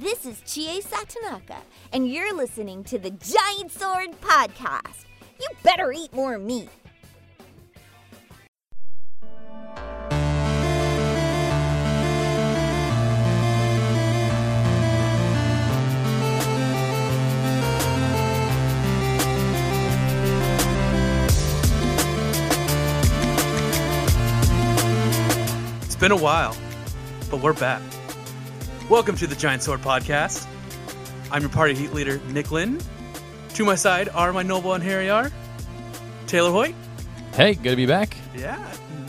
This is Chie Satonaka, and you're listening to the Giant Sword Podcast. You better eat more meat. It's been a while, but we're back. Welcome to the Giant Sword Podcast. I'm your party heat leader, Nick Lynn. To my side are my noble and hairy are Taylor Hoyt, Hey, good to be back. yeah,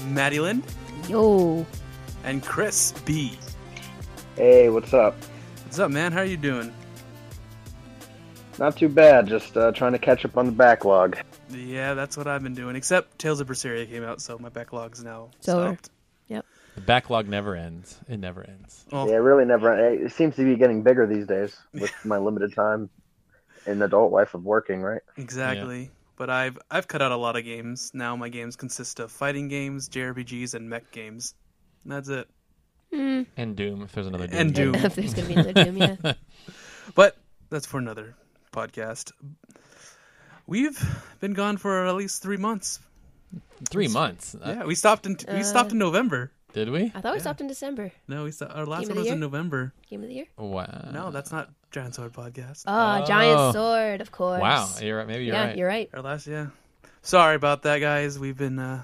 Maddie Lind, Yo. and Chris B. Hey, what's up? What's up, man? How are you doing? Not too bad, just uh, trying to catch up on the backlog. Yeah, that's what I've been doing. Except Tales of Berseria came out, so my backlog's now It's over. stopped. The backlog never ends. It never ends. Oh, Yeah, it really never. It seems to be getting bigger these days with my limited time in the adult life of working, right? exactly. But I've I've cut out a lot of games. Now my games consist of fighting games, JRPGs, and mech games. And that's it. Mm. And Doom, if there's another Doom. And. Doom. if there's gonna be another Doom, yeah. But that's for another podcast. We've been gone for at least three months. Three months. Uh, Yeah, we stopped in we stopped in November. Did we? I thought we Yeah. stopped in December. No, we stopped, our last Game of one the was in year? November. Game of the year. Wow. No, that's not Giant Sword podcast. Ah, Oh. Giant Sword, of course. Wow. You're right. Maybe you're yeah, right. you're right. Our last, yeah. Sorry about that, guys. We've been uh,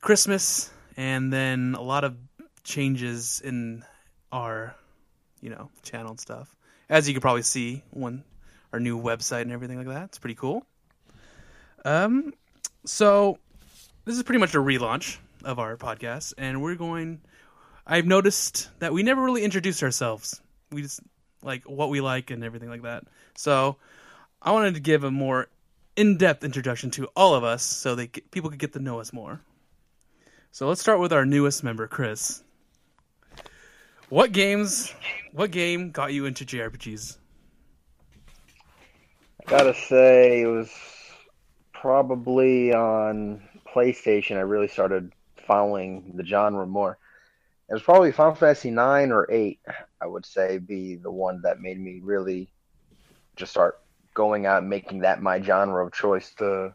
Christmas, and then a lot of changes in our, you know, channel and stuff. As you can probably see, when our new website and everything like that. It's pretty cool. Um, so this is pretty much a relaunch of our podcast, and we're going. I've noticed that we never really introduced ourselves. We just like what we like and everything like that. So I wanted to give a more in-depth introduction to all of us, so they people could get to know us more. So let's start with our newest member, Chris. What games? What game got you into JRPGs? I gotta say, it was probably on PlayStation. I really started following the genre more. It was probably Final Fantasy nine or eight. I would say be the one that made me really just start going out and making that my genre of choice to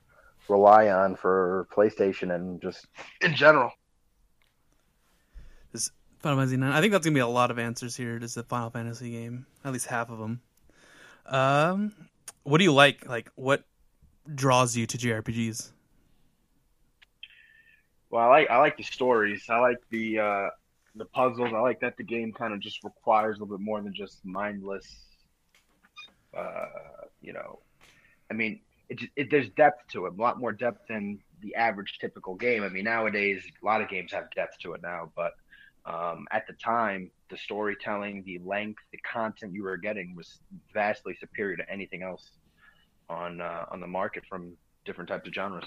rely on for PlayStation and just in general. This Final Fantasy Nine. I think that's gonna be a lot of answers here. Just a Final Fantasy game, at least half of them. Um, what do you like? Like, what draws you to JRPGs? Well, I like I like the stories. I like the uh, the puzzles. I like that the game kind of just requires a little bit more than just mindless. Uh, you know, I mean, it, it there's depth to it. A lot more depth than the average typical game. I mean, nowadays a lot of games have depth to it now, but um, at the time, the storytelling, the length, the content you were getting was vastly superior to anything else on uh, on the market from different types of genres.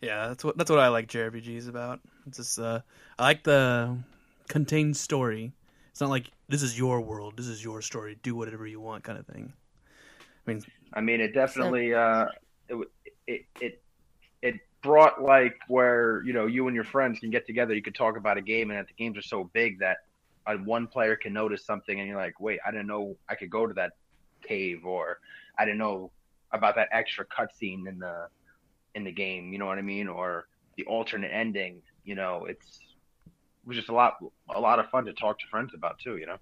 Yeah, that's what that's what I like JRPGs about. It's just uh, I like the contained story. It's not like this is your world, this is your story. Do whatever you want, kind of thing. I mean, I mean, it definitely uh, it it it it brought like where you know you and your friends can get together. You could talk about a game, and that the games are so big that uh, one player can notice something, and you're like, wait, I didn't know I could go to that cave, or I didn't know about that extra cutscene in the in the game. You know what I mean? Or the alternate ending. You know, it's it was just a lot a lot of fun to talk to friends about too. You know.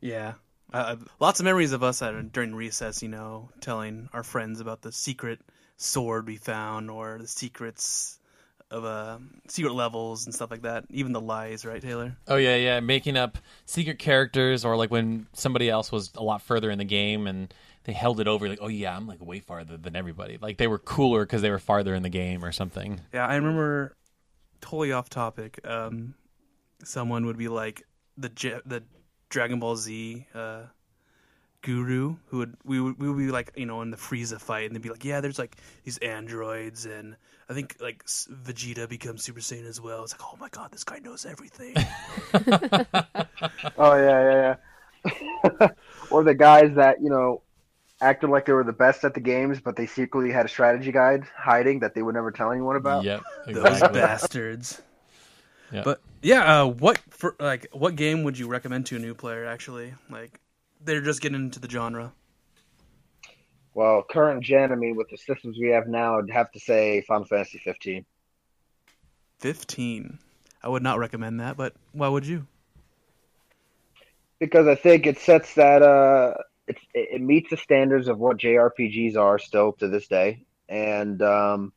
yeah, uh, lots of memories of us at, during recess. You know, telling our friends about the secret sword we found or the secrets of uh, secret levels and stuff like that. Even the lies, right, Taylor? Oh yeah, yeah. Making up secret characters, or like when somebody else was a lot further in the game and they held it over, like, oh yeah, I'm like way farther than everybody. Like they were cooler because they were farther in the game or something. Yeah, I remember. Totally off topic. Um, someone would be like the J- the Dragon Ball Z uh, guru who would we would we would be like you know in the Frieza fight and they'd be like yeah there's like these androids and I think like Vegeta becomes Super Saiyan as well. It's like oh my god this guy knows everything. Oh yeah, yeah, yeah. or the guys that you know acted like they were the best at the games, but they secretly had a strategy guide hiding that they would never tell anyone about. Yep, Those bastards. Yeah. But yeah, uh, what for like what game would you recommend to a new player? Actually, like they're just getting into the genre. Well, current gen, I mean, with the systems we have now, I'd have to say Final Fantasy 15. Fifteen. I would not recommend that, but why would you? because I think it sets that uh, it, it meets the standards of what JRPGs are still to this day, and um,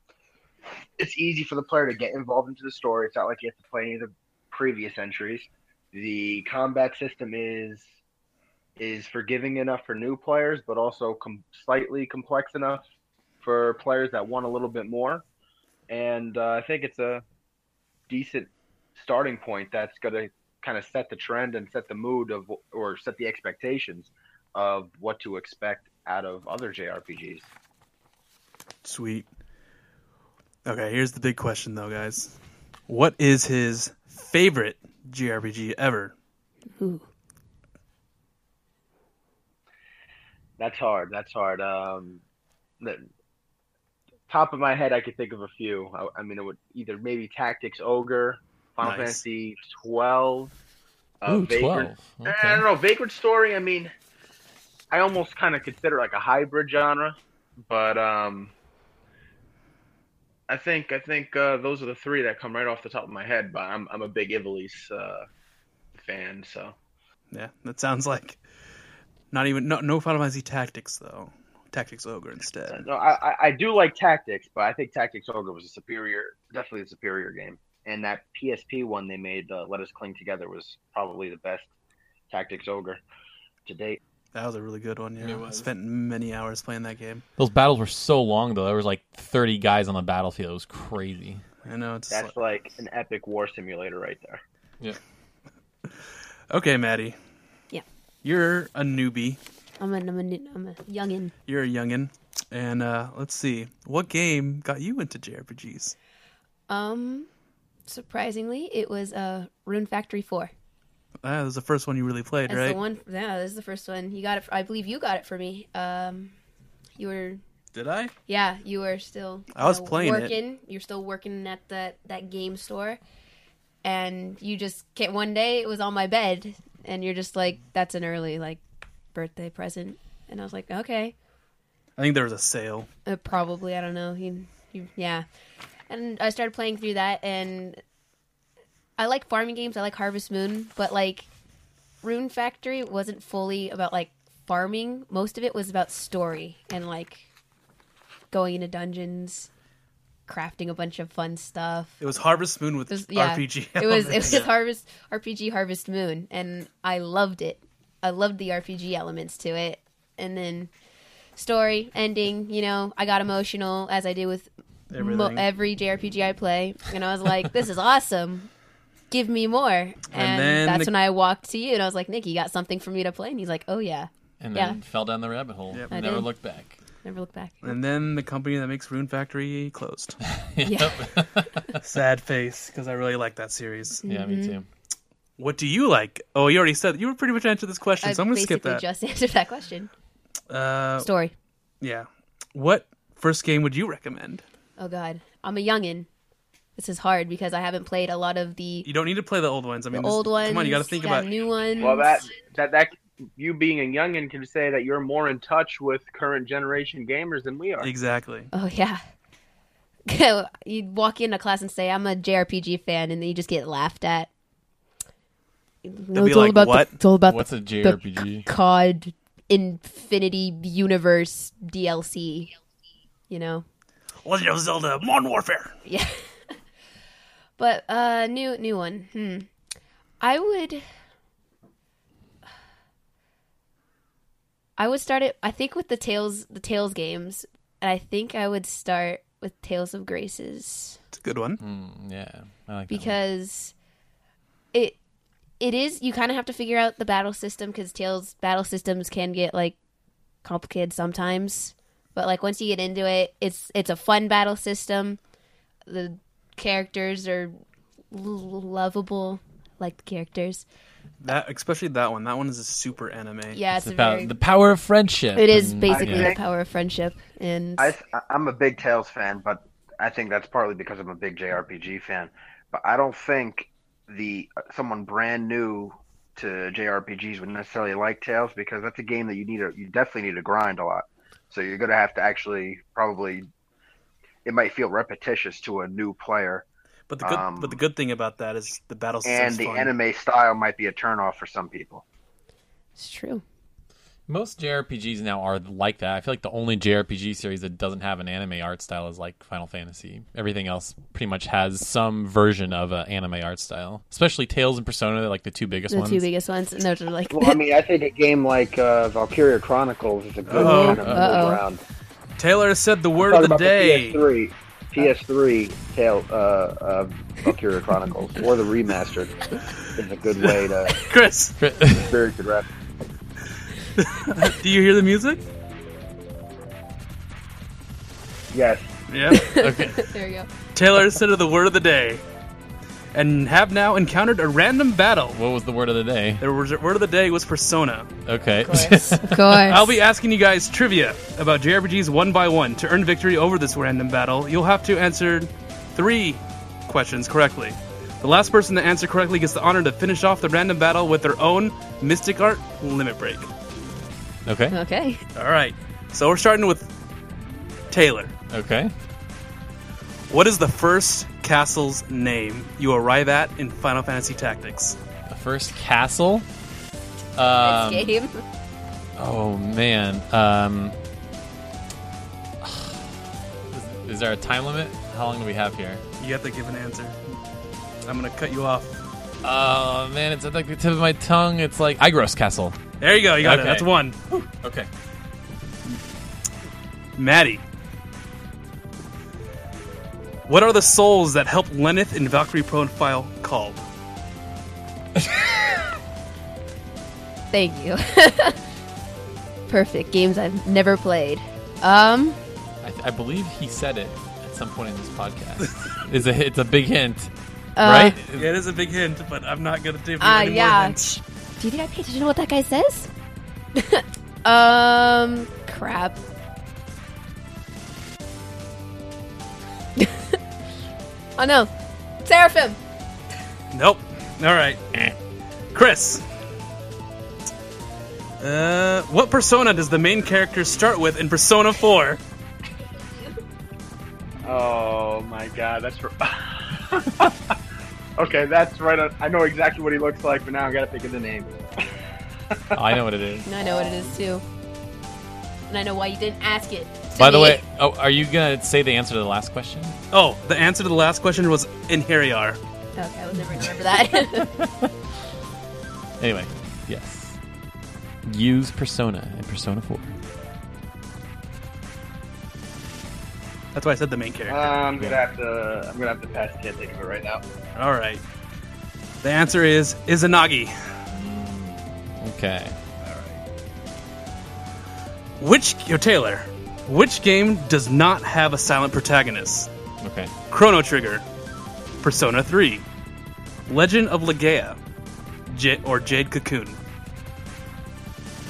it's easy for the player to get involved into the story. It's not like you have to play any of the previous entries. The combat system is is forgiving enough for new players, but also com- slightly complex enough for players that want a little bit more. And uh, I think it's a decent starting point that's going to kind of set the trend and set the mood of or set the expectations of what to expect out of other JRPGs. Sweet. Okay, here's the big question though, guys. What is his favorite JRPG ever? Ooh. That's hard. That's hard. Um, the top of my head, I could think of a few. I, I mean, it would either maybe Tactics Ogre, Final Nice. Fantasy twelve. Uh, Ooh, Vagrant- 12. I Okay. don't know. Vagrant Story. I mean, I almost kind of consider it like a hybrid genre, but um, I think I think uh, those are the three that come right off the top of my head. But I'm I'm a big Ivalice uh, fan, so Yeah, that sounds like not even no no Final Fantasy Tactics though. Tactics Ogre instead. no, I I- I do like Tactics, but I think Tactics Ogre was a superior, definitely a superior game. And that PSP one they made, uh, Let Us Cling Together, was probably the best Tactics Ogre to date. That was a really good one. Yeah, It I spent many hours playing that game. Those battles were so long though. There was like 30 guys on the battlefield. It was crazy. I know it's That's like, like an epic war simulator right there. Yeah. okay, Maddie. Yeah. You're a newbie. I'm a, I'm a, I'm a youngin. You're a youngin, and uh, let's see, what game got you into JRPGs? Um, surprisingly, it was uh, Rune Factory 4. Ah, that was the first one you really played, That's right? the one. Yeah, this is the first one. You got it. I believe you got it for me. Um, you were Did I? Yeah, you were still. I was playing it. working. You're still working at that that game store, and you just can't. One day it was on my bed, and you're just like, "That's an early like birthday present," and I was like, "Okay, I think there was a sale. uh, probably." I don't know. He, he, yeah, and I started playing through that, and I like farming games. I like Harvest Moon, but like Rune Factory wasn't fully about like farming. Most of it was about story and like going into dungeons, crafting a bunch of fun stuff. It was Harvest Moon with It was- yeah, RPG. It was it was Harvest RPG Harvest Moon, and I loved it. I loved the RPG elements to it, and then story ending. You know, I got emotional as I do with mo- every JRPG I play, and I was like, "This is awesome." Give me more, and, then that's the- when I walked to you, and I was like, "Nick, you got something for me to play?" And he's like, "Oh yeah." And Yeah. then fell down the rabbit hole. Yep. I Never did. looked back. Never looked back. And then the company that makes Rune Factory closed. Yeah. Sad face, because I really like that series. Yeah, me too. What do you like? Oh, you already said you were pretty much answered this question, I so I'm going to skip that. just answered that question. Uh, Story. yeah. What first game would you recommend? Oh God, I'm a youngin. This is hard because I haven't played a lot of the You don't need to play the old ones. I mean, the old ones. Come on, you got to think got about. new ones. Well, that that that you being a youngin can say that you're more in touch with current generation gamers than we are. Exactly. Oh yeah. you walk into class and say I'm a JRPG fan, and then you just get laughed at. No, be it's all like, about "What? The, it's all about What's the, a JRPG? COD Infinity Universe DLC. You know. Legend of Zelda: Modern Warfare. Yeah. but uh new new one. Hmm. I would I would start it I think with the Tales the Tales games. And I think I would start with Tales of Graces It's a good one. Mm, yeah, I like that one. because it it is you kind of have to figure out the battle system cuz Tales battle systems can get like complicated sometimes. But like once you get into it, it's it's a fun battle system. The characters are l- lovable, like the characters. That especially that one. That one is a super anime. Yeah, It's it's, about very. the power of friendship. it is basically yeah. the power of friendship, and I, I'm a big Tales fan, but I think that's partly because I'm a big JRPG fan. But I don't think the someone brand new to JRPGs would necessarily like Tales because that's a game that you need to you definitely need to grind a lot. So you're gonna have to actually probably it might feel repetitious to a new player, But the good Um, but the good thing about that is the battle and the fun. anime style might be a turnoff for some people. It's true. Most JRPGs now are like that. I feel like the only JRPG series that doesn't have an anime art style is like Final Fantasy. Everything else pretty much has some version of an anime art style. Especially Tales and Persona, they're like the two biggest The ones. two biggest ones, and those are like. Well, I mean, I think a game like uh, Valkyria Chronicles is a good Uh-oh. kind of middle Uh-oh. ground. Taylor has said the word Talking of the about day. The PS3, PS3 Tale, uh, uh, Valkyria Chronicles, or the remastered, is a good way to Chris, very good rep. do you hear the music? Yes. Yeah. okay. there you go. Taylor said the word of the day, and have now encountered a random battle. What was the word of the day? The word word of the day was persona. Okay. Of course. I'll be asking you guys trivia about JRPGs one by one. To earn victory over this random battle, you'll have to answer three questions correctly. The last person to answer correctly gets the honor to finish off the random battle with their own Mystic Art limit break. okay. Okay. All right, so we're starting with Taylor. Okay. What is the first castle's name you arrive at in Final Fantasy Tactics? The first castle. Um, Next game. oh man. Um, is, is there a time limit? How long do we have here? You have to give an answer. I'm gonna cut you off. Oh man, it's at like the tip of my tongue. It's like Igros Castle. There you go. You got it. That's one. Okay. Maddie. What are the souls that help Lenneth in Valkyrie Profile called? Thank you. Perfect. Games I've never played. Um. I, I believe he said it at some point in this podcast. it's a it's a big hint, Uh, right? Yeah, it is a big hint, but I'm not gonna give you Ah, any more yeah. hints. Do you think I pay attention to what that guy says? um. Crap. Oh no, Seraphim. Nope. All right. Chris. Uh, what persona does the main character start with in Persona 4? Oh my god, that's. r- okay, that's right. On, I know exactly what he looks like, but now I gotta think of the name. I know what it is. I know what it is too, and I know why you didn't ask it. To By the me. way, oh, are you gonna say the answer to the last question? Oh, the answer to the last question was Einherjar. Okay, I was never gonna remember that. Anyway, yes. Use Persona in Persona 4. That's why I said the main character. Uh, I'm gonna have to. I'm gonna have to pass. Can't think of it right now. All right. The answer is Izanagi. Okay. All right. Which, your Taylor, which game does not have a silent protagonist? Okay. Chrono Trigger, Persona 3, Legend of Legaia, J- or Jade Cocoon.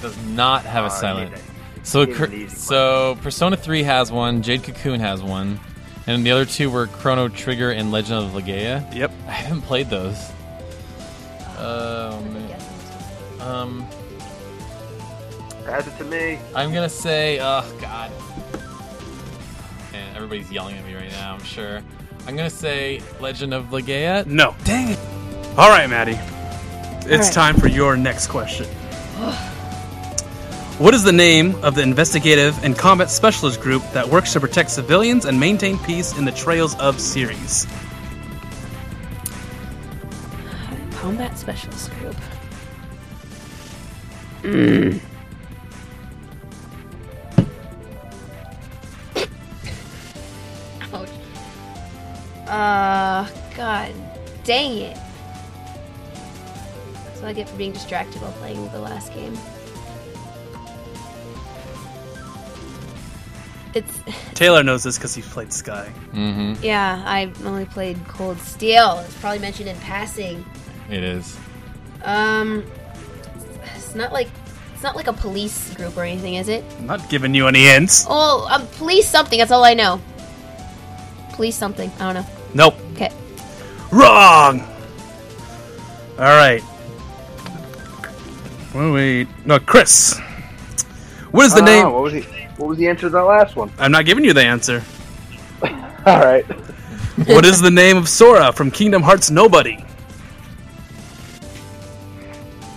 Does not have a Uh, silent. you- So, cr- it an easy so Persona 3 has one, Jade Cocoon has one, and the other two were Chrono Trigger and Legend of Legaia. Yep. I haven't played those. Um, um, Pass it to me. I'm gonna say, oh god, And everybody's yelling at me right now. I'm sure. I'm gonna say Legend of Legaia. No. Dang it! All right, Maddie. It's right. time for your next question. What is the name of the investigative and combat specialist group that works to protect civilians and maintain peace in the Trails of series? Combat Specialist Group. Ouch. Uh, God dang it. That's what I get for being distracted while playing the last game. It's Taylor knows this because he's played Sky. Mm-hmm. yeah. I only played Cold Steel. It's probably mentioned in passing. It is. Um, it's not like it's not like a police group or anything, is it? I'm not giving you any hints. Oh, um, police something. That's all I know. Police something. I don't know. Nope. Okay. Wrong! All right. Oh wait, no, Chris. What is the Oh, name? What was the What was the answer to that last one? I'm not giving you the answer. All right. what is the name of Sora from Kingdom Hearts Nobody?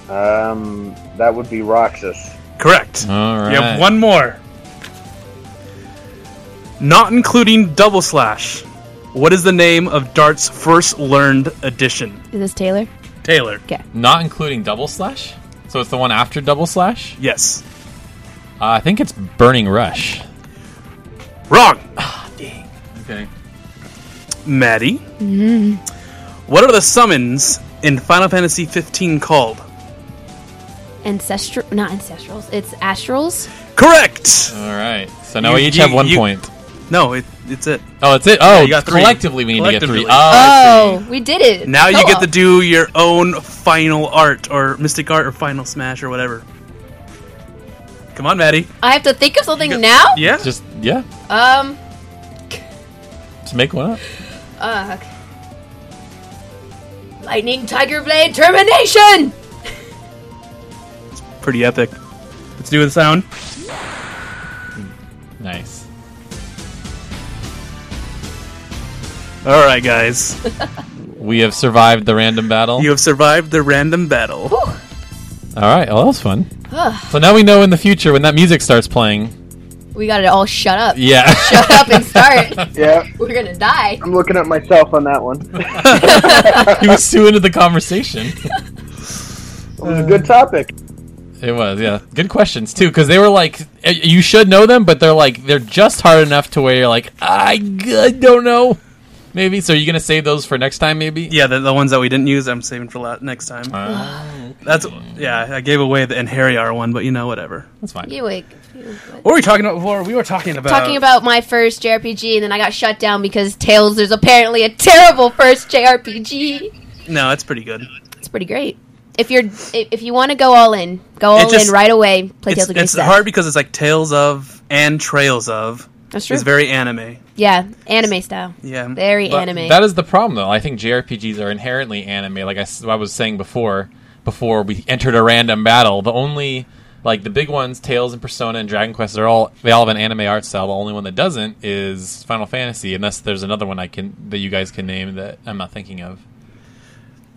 Um, that would be Roxas. Correct. All right. You have one more. Not including Double Slash. What is the name of Dart's first learned addition? Is this Taylor? Taylor. Okay. Not including double slash. So it's the one after double slash. Yes. Uh, I think it's Burning Rush. Wrong. Ah, dang. Okay. Maddie. Hmm. What are the summons in Final Fantasy 15 called? Ancestral, not ancestrals. It's astrals. Correct. All right. So now You- we each you- have one you- point. No, it, it's it. Oh, it's it. Oh, you got three. collectively we need to get three. Collectively. Oh, I Oh, we did it. Now you get to do your own final art or Mystic Art or Final Smash or whatever. Come on, Maddie. I have to think of something got- now. Yeah. Just yeah. Um. Just make one up. Uh. okay. Lightning Tiger Blade Termination. it's Pretty epic. Let's do the sound. Nice. All right, guys. We have survived the random battle. You have survived the random battle. All right. Well, that was fun. So now we know in the future when that music starts playing. we got to all shut up. Yeah. Shut up and start. Yeah, We're gonna die. I'm looking at myself on that one. he was too into the conversation. It was a good topic. It was, yeah. Good questions too, because they were like, eh, you should know them, but they're like, they're just hard enough to where you're like, I, I don't know. Maybe. So are you gonna save those for next time? Maybe. Yeah, the, the ones that we didn't use, I'm saving for la- next time. Uh, That's yeah. I gave away the Einherjar one, but you know whatever. that's fine. You wake. What were we talking about before? We were talking about Talking about my first JRPG, and then I got shut down because Tales is apparently a terrible first JRPG. No, it's pretty good. It's pretty great. If you're if, if you want to go all in, go all just- in right away. Play It's, Tales of Grace. it's Death. hard because it's like Tales of and Trails of. That's true. It's very anime. yeah, anime style. Yeah. Very But anime. That is the problem, though. I think JRPGs are inherently anime. Like I, s- I was saying before, before we entered a random battle, the only like the big ones, Tales and Persona and Dragon Quest, are all they all have an anime art style. The only one that doesn't is Final Fantasy, unless there's another one I can that you guys can name that I'm not thinking of.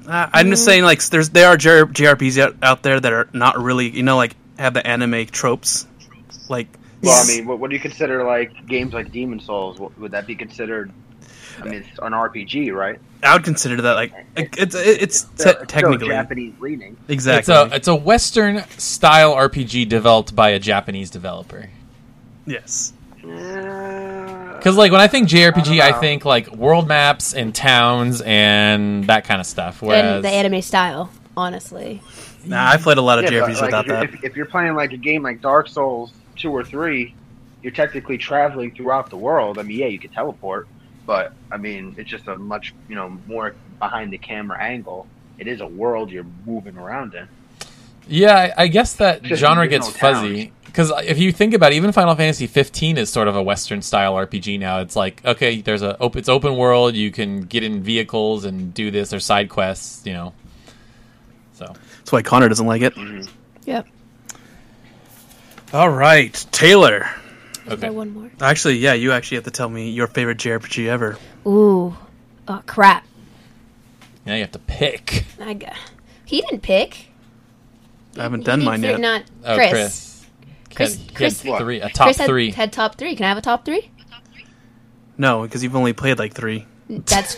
Uh, I'm just saying, like, there's there are JR- JRPGs out, out there that are not really, you know, like have the anime tropes. Like, Well, I mean, what, what do you consider like games like Demon Souls? What, would that be considered? I mean, it's an RPG, right? I would consider that like it's it's Still- te- technically Japanese leaning. exactly. It's a it's a Western style RPG developed by a Japanese developer. yes. Because like when I think JRPG, I, know. think like world maps and towns and that kind of stuff. Whereas and the anime style, honestly. Nah, I played a lot of Yeah, JRPGs like, without if, that. if, if you're playing like a game like Dark Souls two or three, you're technically traveling throughout the world. I mean, yeah, you can teleport, but I mean, it's just a much you know more behind the camera angle. It is a world you're moving around in. Yeah, I, I guess that Just genre original gets fuzzy because if you think about it, even Final Fantasy 15 is sort of a Western style RPG now. It's like okay, there's a op- it's open world. You can get in vehicles and do this. or side quests, you know. So That's why Connor doesn't like it. Mm-hmm. Yep. All right, Taylor. okay, one more. Actually, yeah, you actually have to tell me your favorite JRPG ever. Ooh. Oh crap. now you have to pick. I got. He didn't pick. I haven't done didn't mine yet. Not Oh, Chris. Chris. Chris- had- Chris- had three, a top Chris had, three. had top three. Can I have a top three? No, because you've only played like three. That's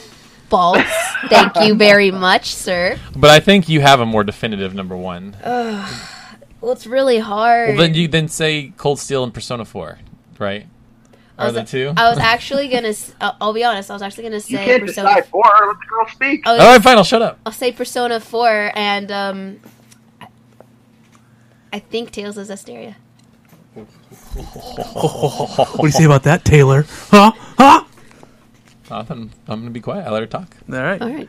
false. Thank you very much, sir. But I think you have a more definitive number one. Well, it's really hard. well, then you then say Cold Steel and Persona 4, right? I Are was, the two? I was actually gonna. s- I'll, I'll be honest. I was actually gonna You say can't Persona. decide for her. Let the girl speak. Was- All right, fine. I'll shut up. I'll say Persona Four, and um, I- I think Tales of Zestiria. What do you say about that, Taylor? Huh? Huh? Uh, then I'm gonna be quiet. I let her talk. All right, All right,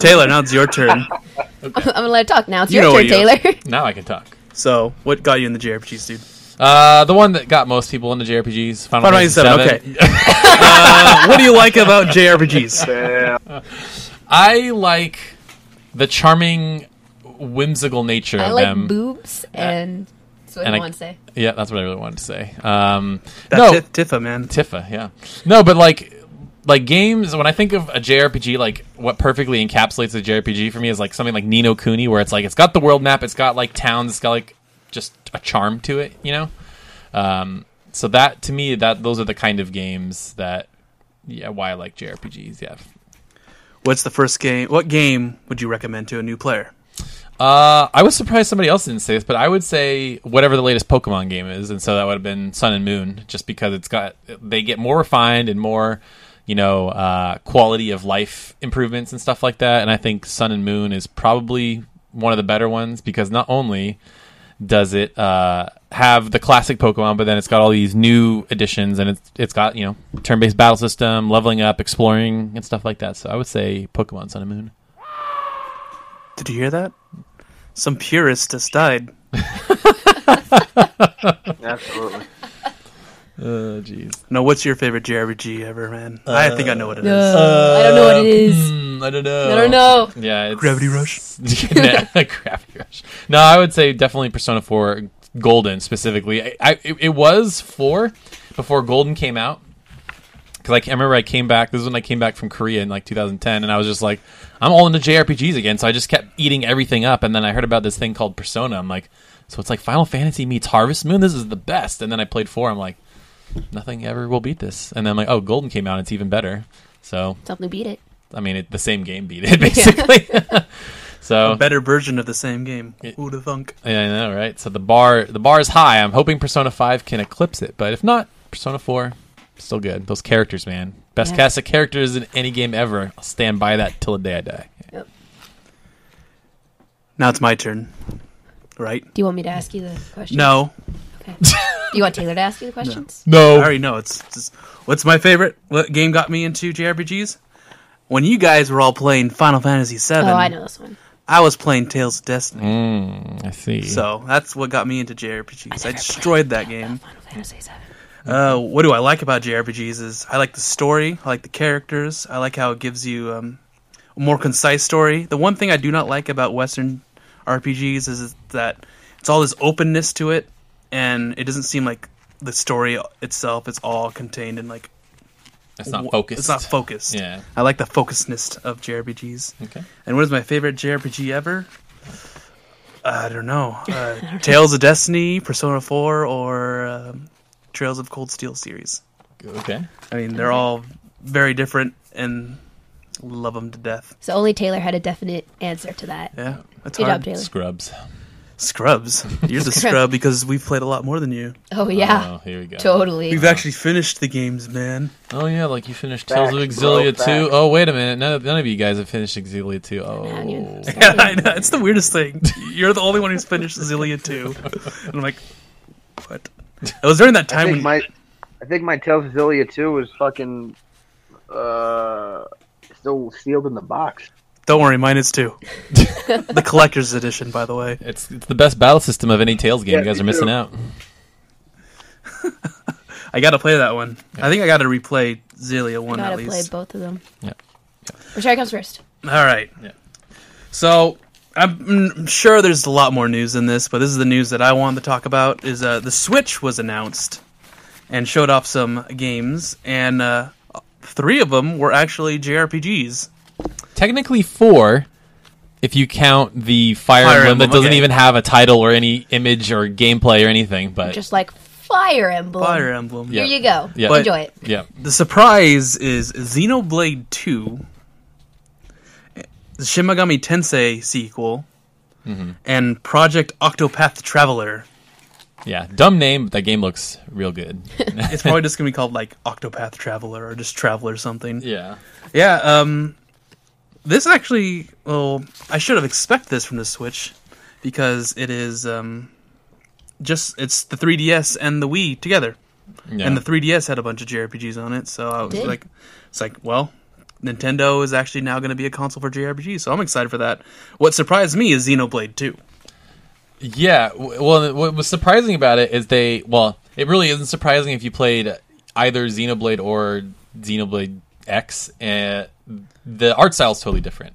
Taylor. Now it's your turn. I'm gonna let her talk now. It's You your know turn, you- Taylor. Now I can talk. So, what got you in the JRPGs, dude? Uh, the one that got most people into JRPGs, Final, Final Fantasy Fantasy VII. VII, Uh, what do you like about JRPGs? Yeah. I like the charming, whimsical nature I of like them. boobs, and that's what and I I- want to say. Yeah, that's what I really wanted to say. Um, That no, Tif- Tifa, man. Tifa, yeah. No, but like like games when I think of a JRPG, like what perfectly encapsulates a JRPG for me is like something like Ni no Kuni, where it's like it's got the world map, it's got like towns, it's got like just a charm to it, you know. Um, so that to me, that those are the kind of games that yeah, why I like JRPGs. Yeah. What's the first game? What game would you recommend to a new player? Uh, I was surprised somebody else didn't say this, but I would say whatever the latest Pokemon game is, and so that would have been Sun and Moon, just because it's got they get more refined and more, you know, uh, quality of life improvements and stuff like that. And I think Sun and Moon is probably one of the better ones because not only does it uh, have the classic Pokemon, but then it's got all these new additions, and it's it's got you know turn-based battle system, leveling up, exploring, and stuff like that. So I would say Pokemon Sun and Moon. Did you hear that? Some purist just died. Absolutely. Oh, jeez. No, what's your favorite JRPG ever, man? I think I know what it is. I don't know what it is. Hmm, I don't know. I don't know. Yeah, it's Gravity Rush? Nah, Gravity Rush. No, I would say definitely Persona 4 Golden specifically. I, I it, it was 4 before Golden came out. Cuz like I remember I came back, this is when I came back from Korea in like 2010 and I was just like I'm all into JRPGs again, so I just kept eating everything up and then I heard about this thing called Persona. I'm like so it's like Final Fantasy meets Harvest Moon. This is the best. And then I played 4. I'm like nothing ever will beat this. And then I'm like, "Oh, Golden came out, it's even better." So, Something beat it. I mean, it, the same game beat it basically. so A better version of the same game. It- Who'd have thunk? yeah, I know, right? So the bar the bar is high. I'm hoping Persona Five can eclipse it, but if not, Persona Four still good. Those characters, man, best Yeah. cast of characters in any game ever. I'll stand by that till the day I die. Yep. Now it's my turn. Right? Do you want me to ask you the question? No. Okay. Do you want Taylor to ask you the questions? No. I No, already know. It's just, what's my favorite what game got me into JRPGs? When you guys were all playing Final Fantasy VII, Oh, I know this one. I was playing Tales of Destiny. mm, I see. So that's what got me into JRPGs. I, destroyed that game. Final Fantasy VII. Uh, what do I like about JRPGs is I like the story, I like the characters, I like how it gives you um, a more concise story. The one thing I do not like about Western RPGs is that it's all this openness to it, and it doesn't seem like the story itself is all contained in like it's not focused. It's not focused. Yeah. I like the focusedness of JRPGs. Okay. And what is my favorite JRPG ever? I don't know. Uh, Tales of Destiny, Persona 4, or um, Trails of Cold Steel series. Okay. I mean, they're all very different and love them to death. So only Taylor had a definite answer to that. Yeah, that's Good hard. job, Taylor. Scrubs. Scrubs. You're the scrub because we've played a lot more than you. Oh yeah, Oh, here we go. totally. We've actually finished the games, man. Oh yeah, like you finished Tales of Facts, Xillia bro, two. Oh wait a minute, none of, none of you guys have finished Xillia two. Oh, Man, you- Yeah, I know. It's the weirdest thing. You're the only one who's finished Xillia 2. And I'm like, what? It was during that time think when my, I think my Tales of Xillia 2 was fucking, uh, still sealed in the box. Don't worry, mine is too. the collector's edition, by the way. it's it's the best battle system of any Tales game. Yeah, you guys me are missing too. out. I got to play that one. I think I got to replay Xillia one Gotta at play both of them. Yeah. Which one comes first? All right. Yeah. So I'm sure there's a lot more news than this, but this is the news that I wanted to talk about. Is uh, the Switch was announced and showed off some games, and uh, three of them were actually JRPGs. Technically four, if you count the Fire, Fire Emblem, Emblem, that doesn't okay. even have a title or any image or gameplay or anything. But Just like Fire Emblem. Fire Emblem. Yeah. Here you go. Yeah. But- Enjoy it. yeah, The surprise is Xenoblade 2, the Shin Megami Tensei sequel, Mm-hmm. and Project Octopath Traveler. yeah, dumb name, but that game looks real good. It's probably just gonna be called like Octopath Traveler or just Traveler something. yeah, Yeah, um this actually well, I should have expected this from the Switch because it is um just it's the 3DS and the Wii together. yeah. And the 3DS had a bunch of JRPGs on it, so I was did? like it's like, well, Nintendo is actually now going to be a console for JRPGs, so I'm excited for that. What surprised me is Xenoblade 2. Yeah, well, what was surprising about it is they. Well, it really isn't surprising if you played either Xenoblade or Xenoblade X. Uh, the art style is totally different.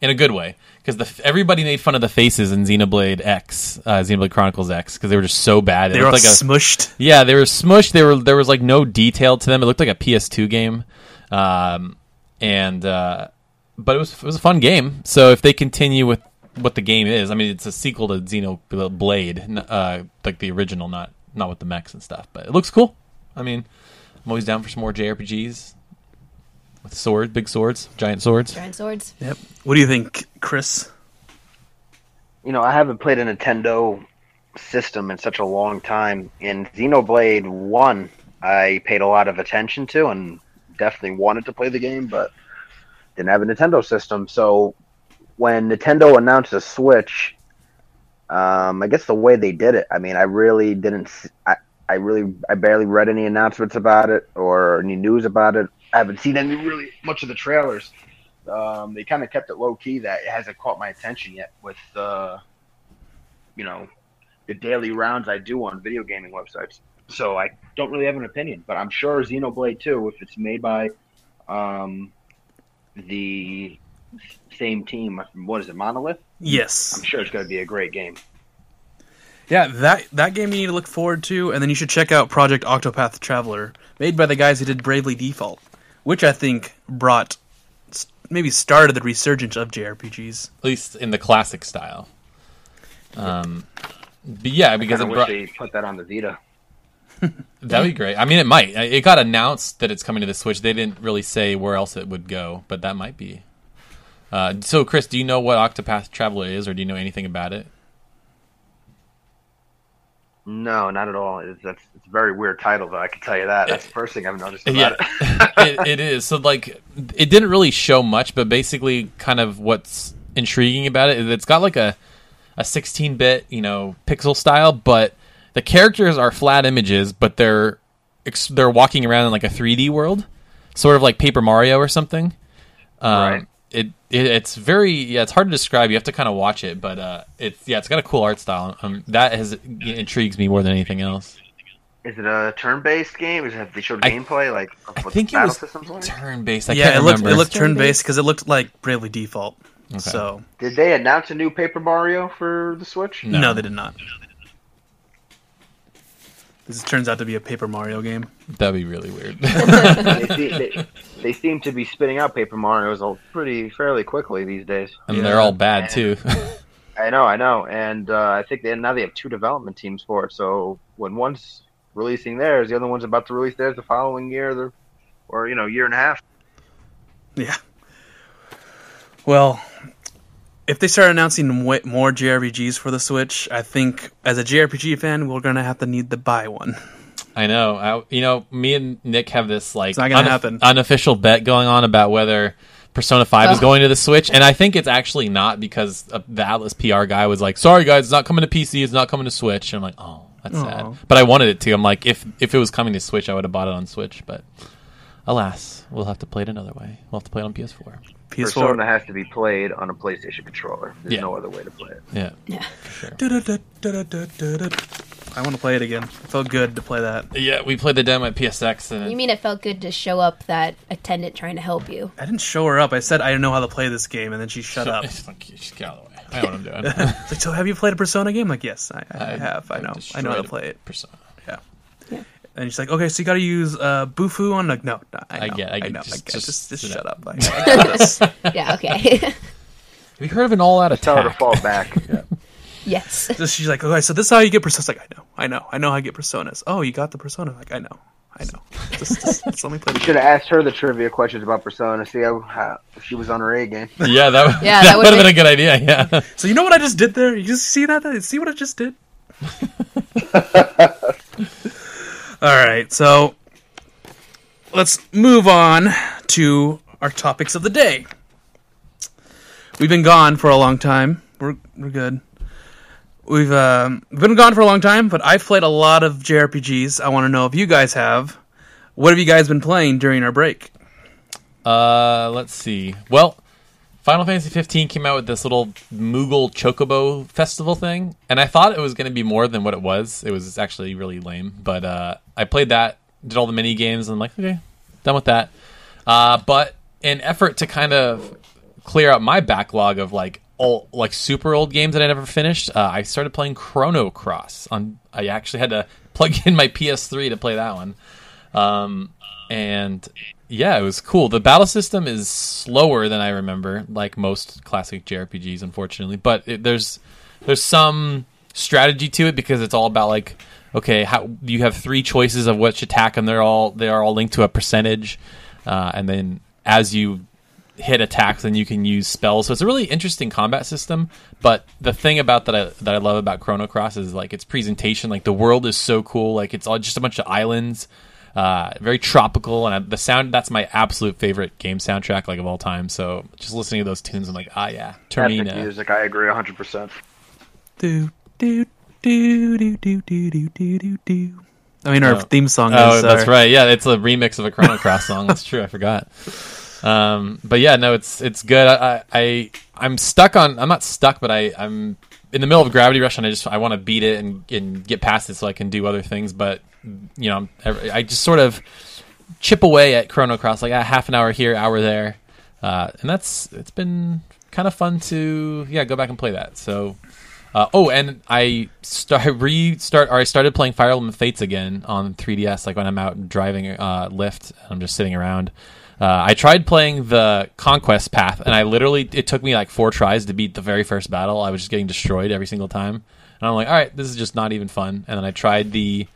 in a good way because everybody made fun of the faces in Xenoblade X, uh, Xenoblade Chronicles X, because they were just so bad. It They were like a smushed. yeah, they were smushed. They were there was like no detail to them. It looked like a PS2 game, um, and uh, but it was it was a fun game. So if they continue with what the game is, I mean, it's a sequel to Xenoblade, uh, like the original, not not with the mechs and stuff. But it looks cool. I mean, I'm always down for some more JRPGs with swords, big swords, giant swords. Giant swords. Yep. What do you think, Chris? You know, I haven't played a Nintendo system in such a long time. In Xenoblade 1, I paid a lot of attention to and definitely wanted to play the game, but didn't have a Nintendo system. So when Nintendo announced a Switch, um, I guess the way they did it, I mean, I really didn't. I, I really, I barely read any announcements about it or any news about it. I haven't seen any really much of the trailers. Um, they kind of kept it low key. That it hasn't caught my attention yet. With uh, you know, the daily rounds I do on video gaming websites. So I don't really have an opinion, but I'm sure Xenoblade 2, if it's made by um, the same team, what is it, Monolith? Yes. I'm sure it's going to be a great game. Yeah, that that game you need to look forward to, and then you should check out Project Octopath Traveler, made by the guys who did Bravely Default, which I think brought maybe started the resurgence of JRPGs. At least in the classic style. Um, but yeah, because I it wish they put that on the Vita. That'd be great. I mean, it might. It got announced that it's coming to the Switch. They didn't really say where else it would go, but that might be. Uh, so, Chris, do you know what Octopath Traveler is, or do you know anything about it? No, not at all. It's, that's it's a very weird title, though. I can tell you that. That's the first thing I've noticed about Yeah, it. it, it is. So, like, it didn't really show much, but basically, kind of what's intriguing about it is it's got like a a 16-bit, you know, pixel style, but the characters are flat images, but they're they're walking around in like a 3D world, sort of like Paper Mario or something. Um, Right. It, it it's very yeah it's hard to describe. You have to kind of watch it, but uh, it's yeah it's got a cool art style. Um, that has intrigues me more than anything else. Is it a turn-based game? Is it they showed I- gameplay like I think it was systems like? turn based. I yeah, can't it looked it looked turn Turn-based? because it looked like Bravely Default. So Did they announce a new Paper Mario for the Switch? No. no. they did not. This turns out to be a Paper Mario game. That'd be really weird. they, see, they, they seem to be spitting out Paper Mario's all pretty fairly quickly these days. and Yeah. they're all bad too. I know, I know, and uh, I think they now they have two development teams for it. So when one's releasing theirs, the other one's about to release theirs the following year, the- or you know, year and a half. Yeah. Well, if they start announcing more JRPGs for the Switch, I think as a JRPG fan, we're gonna have to need to buy one. I know. I, you know, me and Nick have this like It's not gonna happen. unofficial bet going on about whether Persona Five is Oh. going to the Switch, and I think it's actually not because uh, the Atlus PR guy was like, "Sorry guys, it's not coming to PC. It's not coming to Switch." And I'm like, "Oh, that's Aw. sad." But I wanted it to. I'm like, if if it was coming to Switch, I would have bought it on Switch. But alas, we'll have to play it another way. We'll have to play it on PS4. PS4. Persona has to be played on a PlayStation controller. There's Yeah. no other way to play it. Yeah. Yeah. Du-du-du-du-du-du-du. I want to play it again. It felt good to play that. Yeah, we played the demo at PSX, and You mean it felt good to show up that attendant trying to help you? I didn't show her up. I said I don't know how to play this game, and then she shut up. It's like, just get out of the way. I know what I'm doing. Like, so have you played a Persona game? Like, yes, I, I, have. I know. I know how to play it. Persona. Yeah. Yeah. And she's like, okay, so you got to use uh, Bufu on. Like, no, no I, know, I get- I get- know. just- I get, just just, just, shut down. up. I, I got. Yeah, okay. Have you heard of an all-out Tell her attack? to fall back. yes. So she's like, okay, so this is how you get personas. Like, I know, I know, I know how to get personas. Oh, you got the persona. Like, I know, I know. Just, just, just let me play. The Should have asked her the trivia questions about Persona. See how, how if she was on her A game. Yeah, that, would- Yeah, that, that would have would've been a good idea. Yeah. So you know what I just did there? You just see that? See what I just did? All right, so let's move on to our topics of the day. We've been gone for a long time. We're we're good. We've um, been gone for a long time, but I've played a lot of JRPGs. I want to know if you guys have. What have you guys been playing during our break? Uh, let's see. Well, Final Fantasy 15 came out with this little Moogle Chocobo festival thing, and I thought it was going to be more than what it was. It was actually really lame, but uh, I played that, did all the mini games, and I'm like, okay, done with that. Uh, but in effort to kind of clear out my backlog of like old, like super old games that I never finished, uh, I started playing Chrono Cross. On I actually had to plug in my PS3 to play that one. Um, and yeah, it was cool. The battle system is slower than I remember, like most classic JRPGs, unfortunately. But it, there's there's some strategy to it because it's all about like okay, how you have three choices of which attack, and they're all they are all linked to a percentage, uh, and then as you hit attacks, then you can use spells. So it's a really interesting combat system. But the thing about that I, that I love about Chrono Cross is like its presentation. Like the world is so cool. Like it's all just a bunch of islands, uh, very tropical, and the sound that's my absolute favorite game soundtrack like of all time. So just listening to those tunes, I'm like, ah, yeah, Epic Termina. music, I agree 100%. Do do do do do do do do do do. I mean, our Oh. theme song Oh, is. that's uh, right. Yeah, it's a remix of a Chrono Cross song. That's true. I forgot. Um, but yeah, no, it's it's good. I, I I'm stuck on. I'm not stuck, but I I'm in the middle of Gravity Rush, and I just I want to beat it and, and get past it so I can do other things. But you know, I, just sort of chip away at Chrono Cross, like a half an hour here, hour there, uh, and that's it's been kind of fun to yeah go back and play that. So. Uh, oh, and I start restart or I started playing Fire Emblem Fates again on 3DS. Like when I'm out driving uh, Lyft, I'm just sitting around. Uh, I tried playing the Conquest path, and I literally it took me like four tries to beat the very first battle. I was just getting destroyed every single time, and I'm like, all right, this is just not even fun. And then I tried the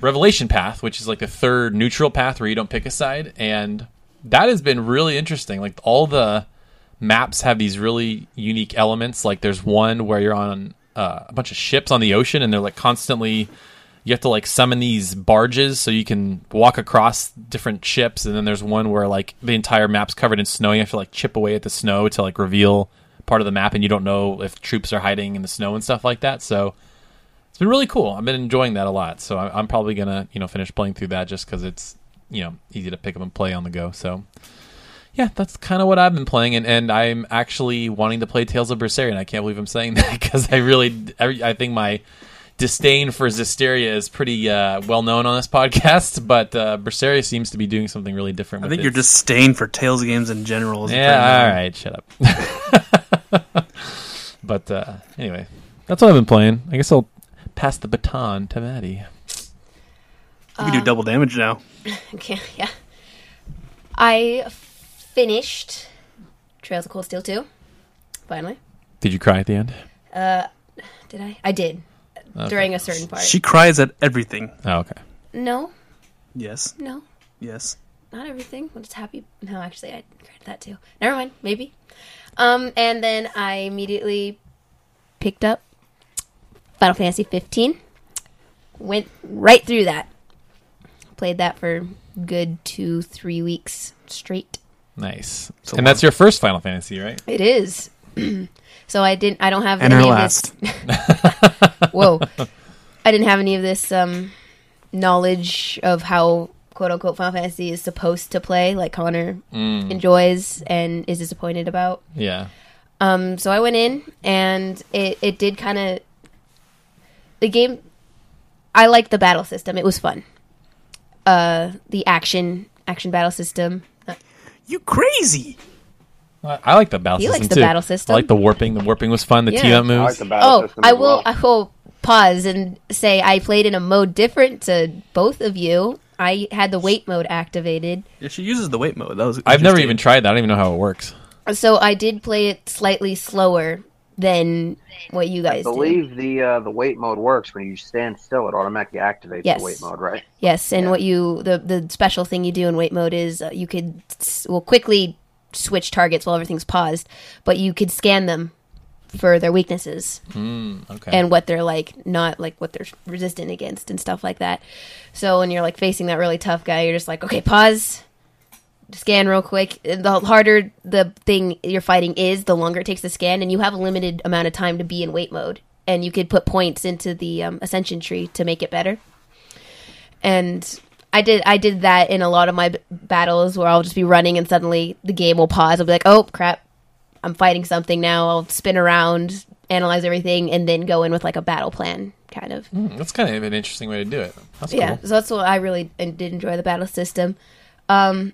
Revelation path, which is like the third neutral path where you don't pick a side, and that has been really interesting. Like all the maps have these really unique elements. Like there's one where you're on uh, a bunch of ships on the ocean, and they're like constantly. You have to like summon these barges so you can walk across different ships, and then there's one where like the entire map's covered in snow. You have to like chip away at the snow to like reveal part of the map, and you don't know if troops are hiding in the snow and stuff like that. So it's been really cool. I've been enjoying that a lot. So I'm probably gonna you know finish playing through that just because it's you know easy to pick up and play on the go. So yeah, that's kind of what I've been playing, and, and I'm actually wanting to play Tales of Berseria, and I can't believe I'm saying that because I really, I, I think my disdain for Zestiria is pretty uh, well known on this podcast, but uh, Berseria seems to be doing something really different. I with think you're disdain for Tales games in general. is yeah. All right, shut up. but uh, anyway, that's what I've been playing. I guess I'll pass the baton to Maddie. You can do double damage now. Okay, yeah. I finished Trails of Cold Steel 2. Finally. Did you cry at the end? Uh, Did I? I did. During a certain part. She cries at everything. Oh, okay. no, Yes, no, yes. not everything. When it's happy. No, actually, I cried at that too. Never mind. Maybe. Um, and then I immediately picked up Final Fantasy 15. Went right through that. Played that for good two, three weeks straight. Nice. So and that's your first Final Fantasy, right? It is. so I didn't. I don't have And any her of last. this. Whoa! I didn't have any of this um, knowledge of how "quote unquote" Final Fantasy is supposed to play, like Connor enjoys and is disappointed about. Yeah. Um, so I went in, and it it did kind of the game. I liked the battle system; it was fun. Uh, the action action battle system. You crazy? I, I like the battle He system likes the too. battle system. I like the warping. The warping was fun. The Yeah. team up I like moves. the battle Oh, system I will. well. I will pause and say I played in a mode different to both of you. I had the wait mode activated, Yeah, she uses the wait mode. That was. I've never even tried that. I don't even know how it works. so I did play it slightly slower than what you I guys did. believe the uh, the wait mode works when you stand still. It automatically activates Yes. the wait mode, right? Yes, and Yeah. what you the the special thing you do in wait mode is uh, you could s- well quickly switch targets while everything's paused, but you could scan them for their weaknesses. Okay. and what they're like not like what they're resistant against and stuff like that so when you're like facing that really tough guy you're just like okay pause scan real quick And the harder the thing you're fighting is the longer it takes to scan and you have a limited amount of time to be in wait mode and you could put points into the um, ascension tree to make it better and I did I did that in a lot of my b- battles where I'll just be running and suddenly the game will pause. I'll be like, "Oh crap, I'm fighting something now." I'll spin around, analyze everything, and then go in with like a battle plan, kind of. That's kind of an interesting way to do it. That's Yeah, cool. so that's what I really did enjoy the battle system. Um,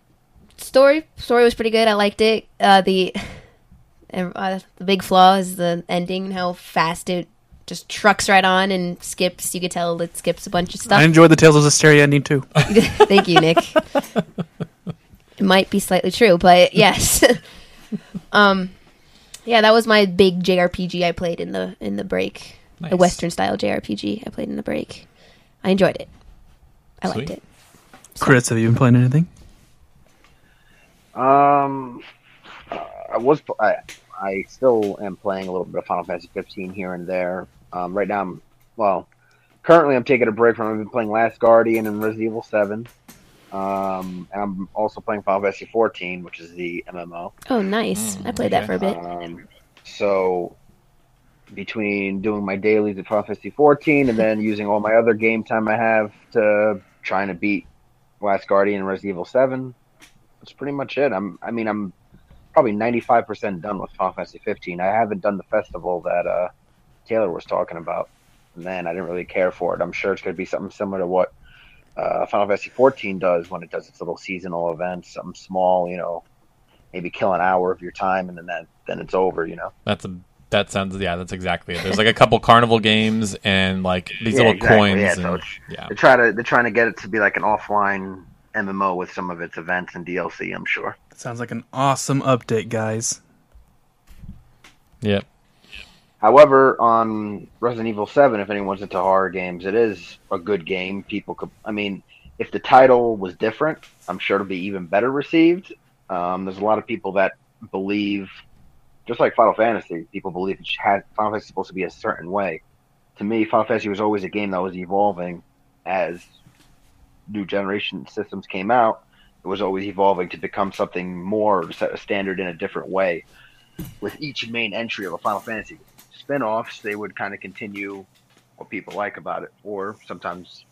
story story was pretty good. I liked it. Uh, the uh, the big flaw is the ending, how fast it just trucks right on and skips. You could tell it skips a bunch of stuff. I enjoyed the Tales of Zestiria ending too. Thank you, Nick. it might be slightly true, but yes. Um, yeah, that was my big JRPG I played in the in the break. Nice. The Western style JRPG I played in the break. I enjoyed it. I liked Sweet. it. Chris, have you been playing anything? Um, I was I, I still am playing a little bit of Final Fantasy 15 here and there. Um, right now, I'm well. Currently, I'm taking a break from. I've been playing Last Guardian and Resident Evil 7. Um, and I'm also playing Final Fantasy 14, which is the MMO. Oh, nice. Mm, I played that for a bit. Um, so between doing my dailies at Final Fantasy 14 and then using all my other game time I have to trying to beat Last Guardian and Resident Evil 7, that's pretty much it. I'm, I mean, I'm probably 95% done with Final Fantasy 15. I haven't done the festival that uh, Taylor was talking about. And man, I didn't really care for it. I'm sure it's going to be something similar to what uh, Final Fantasy 14 does when it does its little seasonal events, something small, you know, maybe kill an hour of your time and then that, then it's over, you know. That's a that sounds yeah. That's exactly it. There's like a couple carnival games and like these Yeah, little exactly, coins. yeah, and, so yeah. They try to they're trying to get it to be like an offline MMO with some of its events and DLC. I'm sure. Sounds like an awesome update, guys. Yep. However, on Resident Evil Seven, if anyone's into horror games, it is a good game. People could, I mean, if the title was different, I'm sure it'll be even better received. Um, there's a lot of people that believe, just like Final Fantasy, people believe it had Final Fantasy is supposed to be a certain way. To me, Final Fantasy was always a game that was evolving as new generation systems came out. It was always evolving to become something more, set a standard in a different way. With each main entry of a Final Fantasy spin-offs, they would kind of continue what people like about it, or sometimes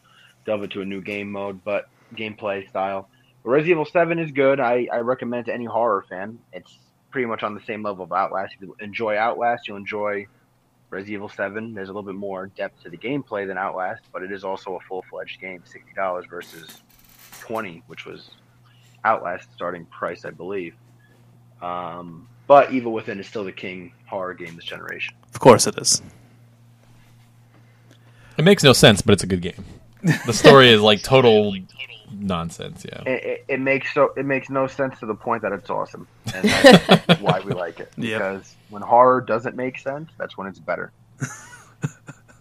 delve into a new game mode, but gameplay style. But Resident Evil Seven is good. I, I recommend to any horror fan. It's pretty much on the same level of Outlast. If you enjoy Outlast, you'll enjoy Resident Evil Seven. There's a little bit more depth to the gameplay than Outlast, but it is also a full-fledged game. Sixty dollars versus twenty, which was Outlast starting price, I believe. Um, but Evil Within is still the king horror game this generation. Of course it is. It makes no sense, but it's a good game. The story is like total nonsense. Yeah. It, it, it makes so it makes no sense to the point that it's awesome, and that's why we like it. Yep. Because when horror doesn't make sense, that's when it's better.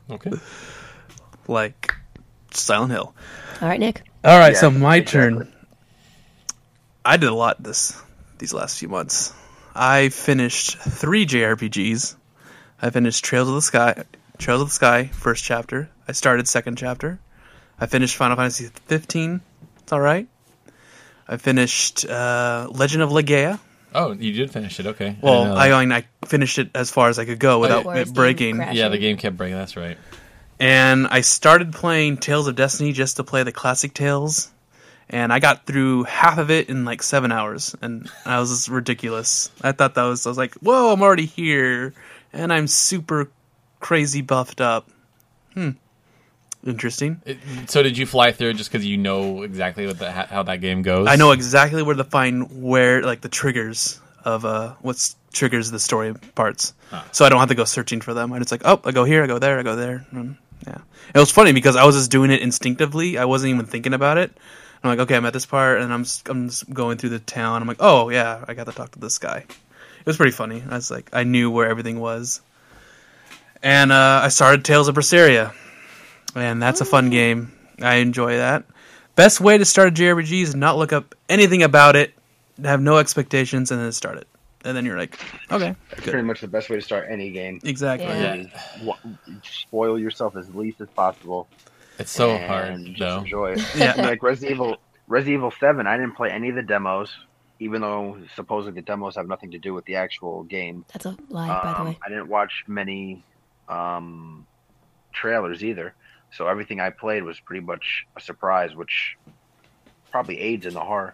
Okay. Like Silent Hill. All right, Nick. All right, Yeah, so my exactly. turn. I did a lot this these last few months. I finished three JRPGs. I finished Trails of the Sky, Trails of the Sky, first chapter. I started second chapter. I finished Final Fantasy 15. It's all right. I finished uh, Legend of Legaia. Oh, you did finish it. Okay. Well, I. I mean, I finished it as far as I could go without Before his it breaking. yeah, the game kept breaking. That's right. and I started playing Tales of Destiny just to play the classic Tales, and I got through half of it in like seven hours, and I was just ridiculous. I thought that was I was like, whoa, I'm already here, and I'm super crazy buffed up. Hmm, interesting. It, so did you fly through just because you know exactly what the, how that game goes? I know exactly where to find where like the triggers of uh what's triggers the story parts, Ah. so I don't have to go searching for them. I just like, oh, I go here, I go there, I go there. And, yeah, it was funny because I was just doing it instinctively. I wasn't even thinking about it. I'm like, okay, I'm at this part, and I'm just, I'm just going through the town. I'm like, oh yeah, I got to talk to this guy. It was pretty funny. I was like, I knew where everything was, and uh, I started Tales of Berseria, and that's a fun game. I enjoy that. Best way to start a JRPG is not look up anything about it, have no expectations, and then start it. And then you're like, okay, That's good. pretty much the best way to start any game. Exactly. Yeah. Is wa- spoil yourself as least as possible. It's so and hard just though. Enjoy it. Yeah. like Resident Evil, Resident Evil Seven. I didn't play any of the demos, even though supposedly the demos have nothing to do with the actual game. That's a lie, by the Um, way. I didn't watch many um, trailers either, so everything I played was pretty much a surprise, which probably aids in the horror.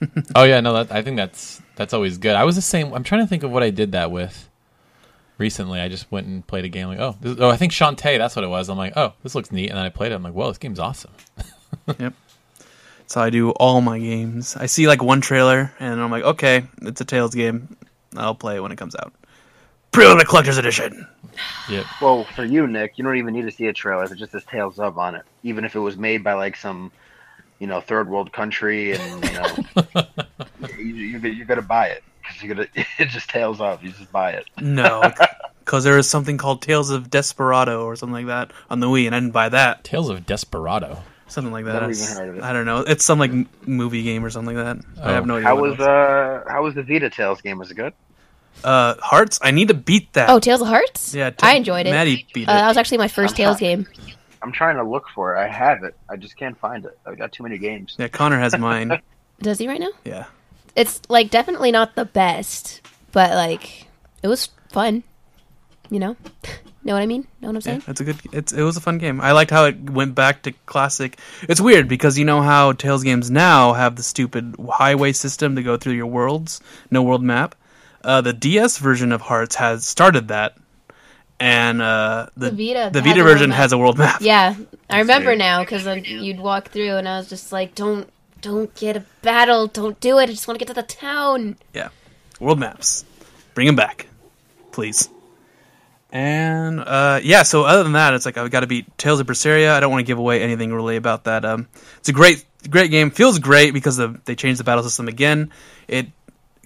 Oh yeah, no, that, I think that's that's always good. I was the same. I'm trying to think of what I did that with recently. I just went and played a game like, oh, this, oh, I think Shantae. That's what it was. I'm like, oh, this looks neat, and then I played it. I'm like, well, this game's awesome. So I do all my games. I see like one trailer, and I'm like, okay, it's a Tales game. I'll play it when it comes out. Pre-order collector's edition. Yep. Well, for you, Nick, you don't even need to see a trailer. It just says Tales of on it. Even if it was made by like some, you know, third world country, and you know, you, you, you're gonna buy it because you're gonna. It just Tales of. You just buy it. No, because there is something called Tales of Desperado or something like that on the Wii, and I didn't buy that. Tales of Desperado. Something like that. Never I even heard of it. I don't know. It's some like movie game or something like that. I Oh. have no idea. How was uh how was the Vita Tales game? Was it good? uh Hearts? I need to beat that. Oh, Tales of Hearts. yeah. I enjoyed it. Maddie beat it. Uh, that was actually my first I'm Tales sorry. game. I'm trying to look for it. I have it. I just can't find it. I've got too many games. yeah, Connor has mine. Does he right now? yeah. It's like definitely not the best, but like it was fun. You know, know what I mean? Know what I'm Yeah, saying? it's a good. It's it was a fun game. I liked how it went back to classic. It's weird because you know how Tales games now have the stupid highway system to go through your worlds, no world map. Uh, the DS version of Hearts has started that, and uh, the The Vita the Vita version has a world map. Yeah, I remember weird. now because you'd walk through and I was just like, "Don't, don't get a battle. Don't do it. I just want to get to the town." Yeah, world maps. Bring them back, please. And uh, yeah, so other than that, it's like I've got to beat Tales of Berseria. I don't want to give away anything really about that. Um, it's a great, great game. Feels great because they changed the battle system again. It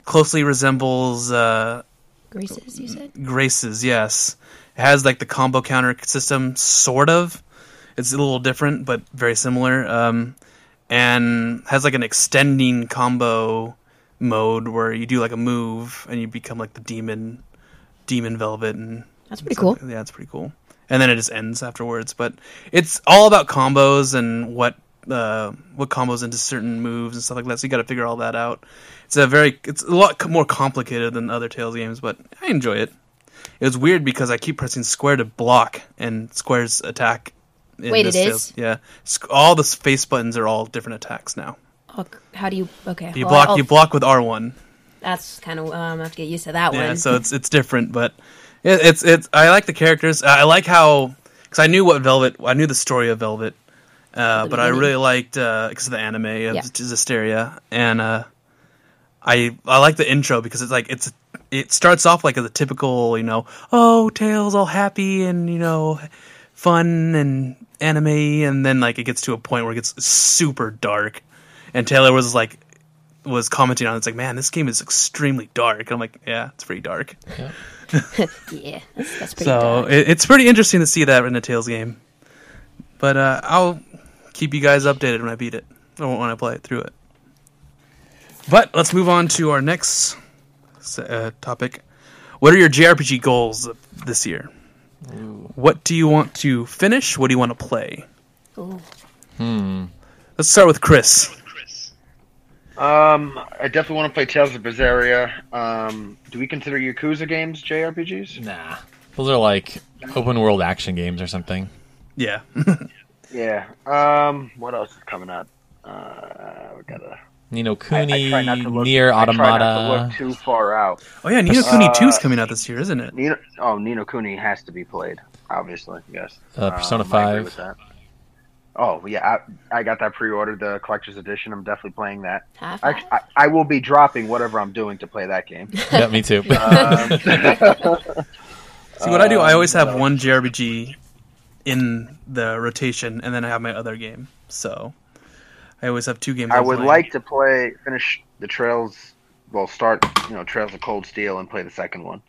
closely resembles uh, Graces, you said. Graces. Yes, it has like the combo counter system, sort of. It's a little different, but very similar. Um, and has like an extending combo mode where you do like a move and you become like the demon, demon velvet, and That's pretty cool. yeah, it's pretty cool. And then it just ends afterwards. But it's all about combos and what uh, what combos into certain moves and stuff like that. So you got to figure all that out. It's a very it's a lot more complicated than other Tales games, but I enjoy it. It was weird because I keep pressing square to block, and square's attack. in Wait, this it is? Yeah, all the face buttons are all different attacks now. Oh, how do you? Okay, You well, block I'll- you block with R one. That's kind of. Um, I have to get used to that Yeah, one. Yeah, so it's it's different, but it, it's it's. I like the characters. I like how because I knew what Velvet. I knew the story of Velvet, uh, but I really liked because of the anime of Yeah. Zestiria, and uh, I I like the intro because it's like it's it starts off like a typical you know oh Tales all happy and you know fun and anime, and then like it gets to a point where it gets super dark, and Taylor was like was commenting on it. it's like man this game is extremely dark and i'm like yeah it's pretty dark yeah, that's, that's pretty. so dark. it, it's pretty interesting to see that in a Tales game. But uh, I'll keep you guys updated when I beat it or when I play it through it. But let's move on to our next uh, topic. What are your JRPG goals this year? What do you want to finish? What do you want to play? Ooh. Hmm. Let's start with Chris. Um, I definitely want to play Tales of Berseria. Um, do we consider Yakuza games JRPGs? Nah. Those are like open world action games or something. Yeah. Yeah. Um, what else is coming out? Uh, we gotta. Nino I, Kuni, I try not look. Nier I try not to Automata. look too far out. oh yeah, Ni no Kuni Uh, 2 is coming out this year, isn't it? Nino, oh, Ni no Kuni has to be played. Obviously, yes. Uh, Persona Um, I agree 5. with that. Oh yeah, I, I got that pre-ordered, the collector's edition. I'm definitely playing that. I, I, I will be dropping whatever I'm doing to play that game. yeah, me too. Um, See what I do? I always have one JRPG in the rotation, and then I have my other game. So I always have two games. I would playing. like to play finish the Trails. Well, start you know Trails of Cold Steel and play the second one.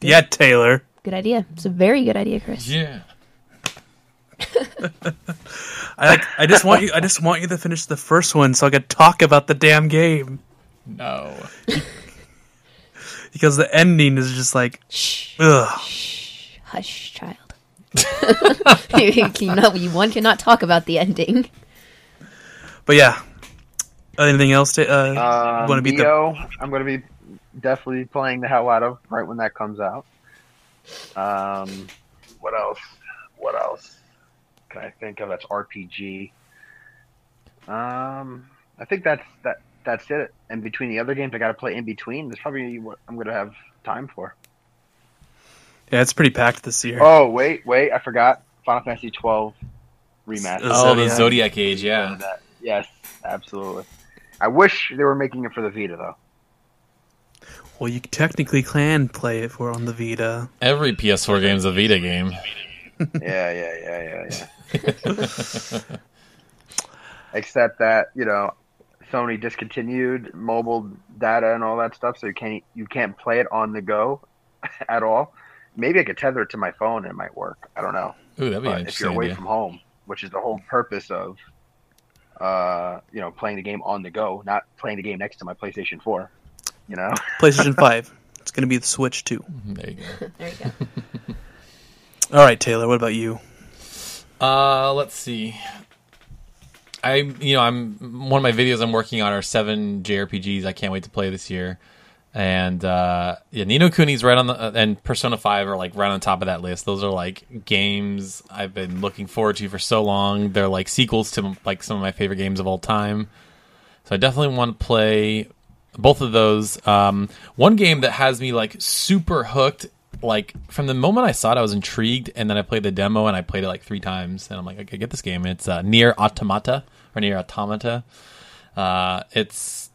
Yeah, Taylor. Good idea. It's a very good idea, Chris. yeah. I like. I just want you. I just want you to finish the first one so I could talk about the damn game No. because the ending is just like, Shh, ugh. hush, child. you, cannot, you one cannot talk about the ending. But yeah. Anything else? To, uh, Um, want to beat the? I'm going to be definitely playing the hell out of right when that comes out. Um, what else? What else can I think of? That's RPG. Um, I think that's that. That's it. And between the other games, I got to play in between. That's probably what I'm going to have time for. Yeah, it's pretty packed this year. Oh wait, wait, I forgot. Final Fantasy 12 remaster. Oh, the Zodiac. Zodiac Age, yeah. Yes, absolutely. I wish they were making it for the Vita though. Well, you technically can play it for on the Vita. Every PS4 game is a Vita game. Yeah, yeah, yeah, yeah, yeah. Except that you know, Sony discontinued mobile data and all that stuff, so you can't you can't play it on the go at all. Maybe I could tether it to my phone and it might work. I don't know. Ooh, that'd be an But if you're away idea. from home, which is the whole purpose of, uh, you know, playing the game on the go, not playing the game next to my PlayStation Four. You know, PlayStation 5. It's going to be the Switch too. There you go. There you go. All right, Taylor, what about you? Uh, let's see. I, you know, I'm one of my videos I'm working on are seven JRPGs I can't wait to play this year, and uh, yeah, Ni no Kuni's right on the uh, and Persona Five are like right on top of that list. Those are like games I've been looking forward to for so long. They're like sequels to like some of my favorite games of all time. So I definitely want to play both of those. Um, one game that has me like super hooked. Like from the moment I saw it, I was intrigued, and then I played the demo, and I played it like three times, and I'm like, okay, get this game. It's uh, Nier Automata or Nier Automata. Uh, it's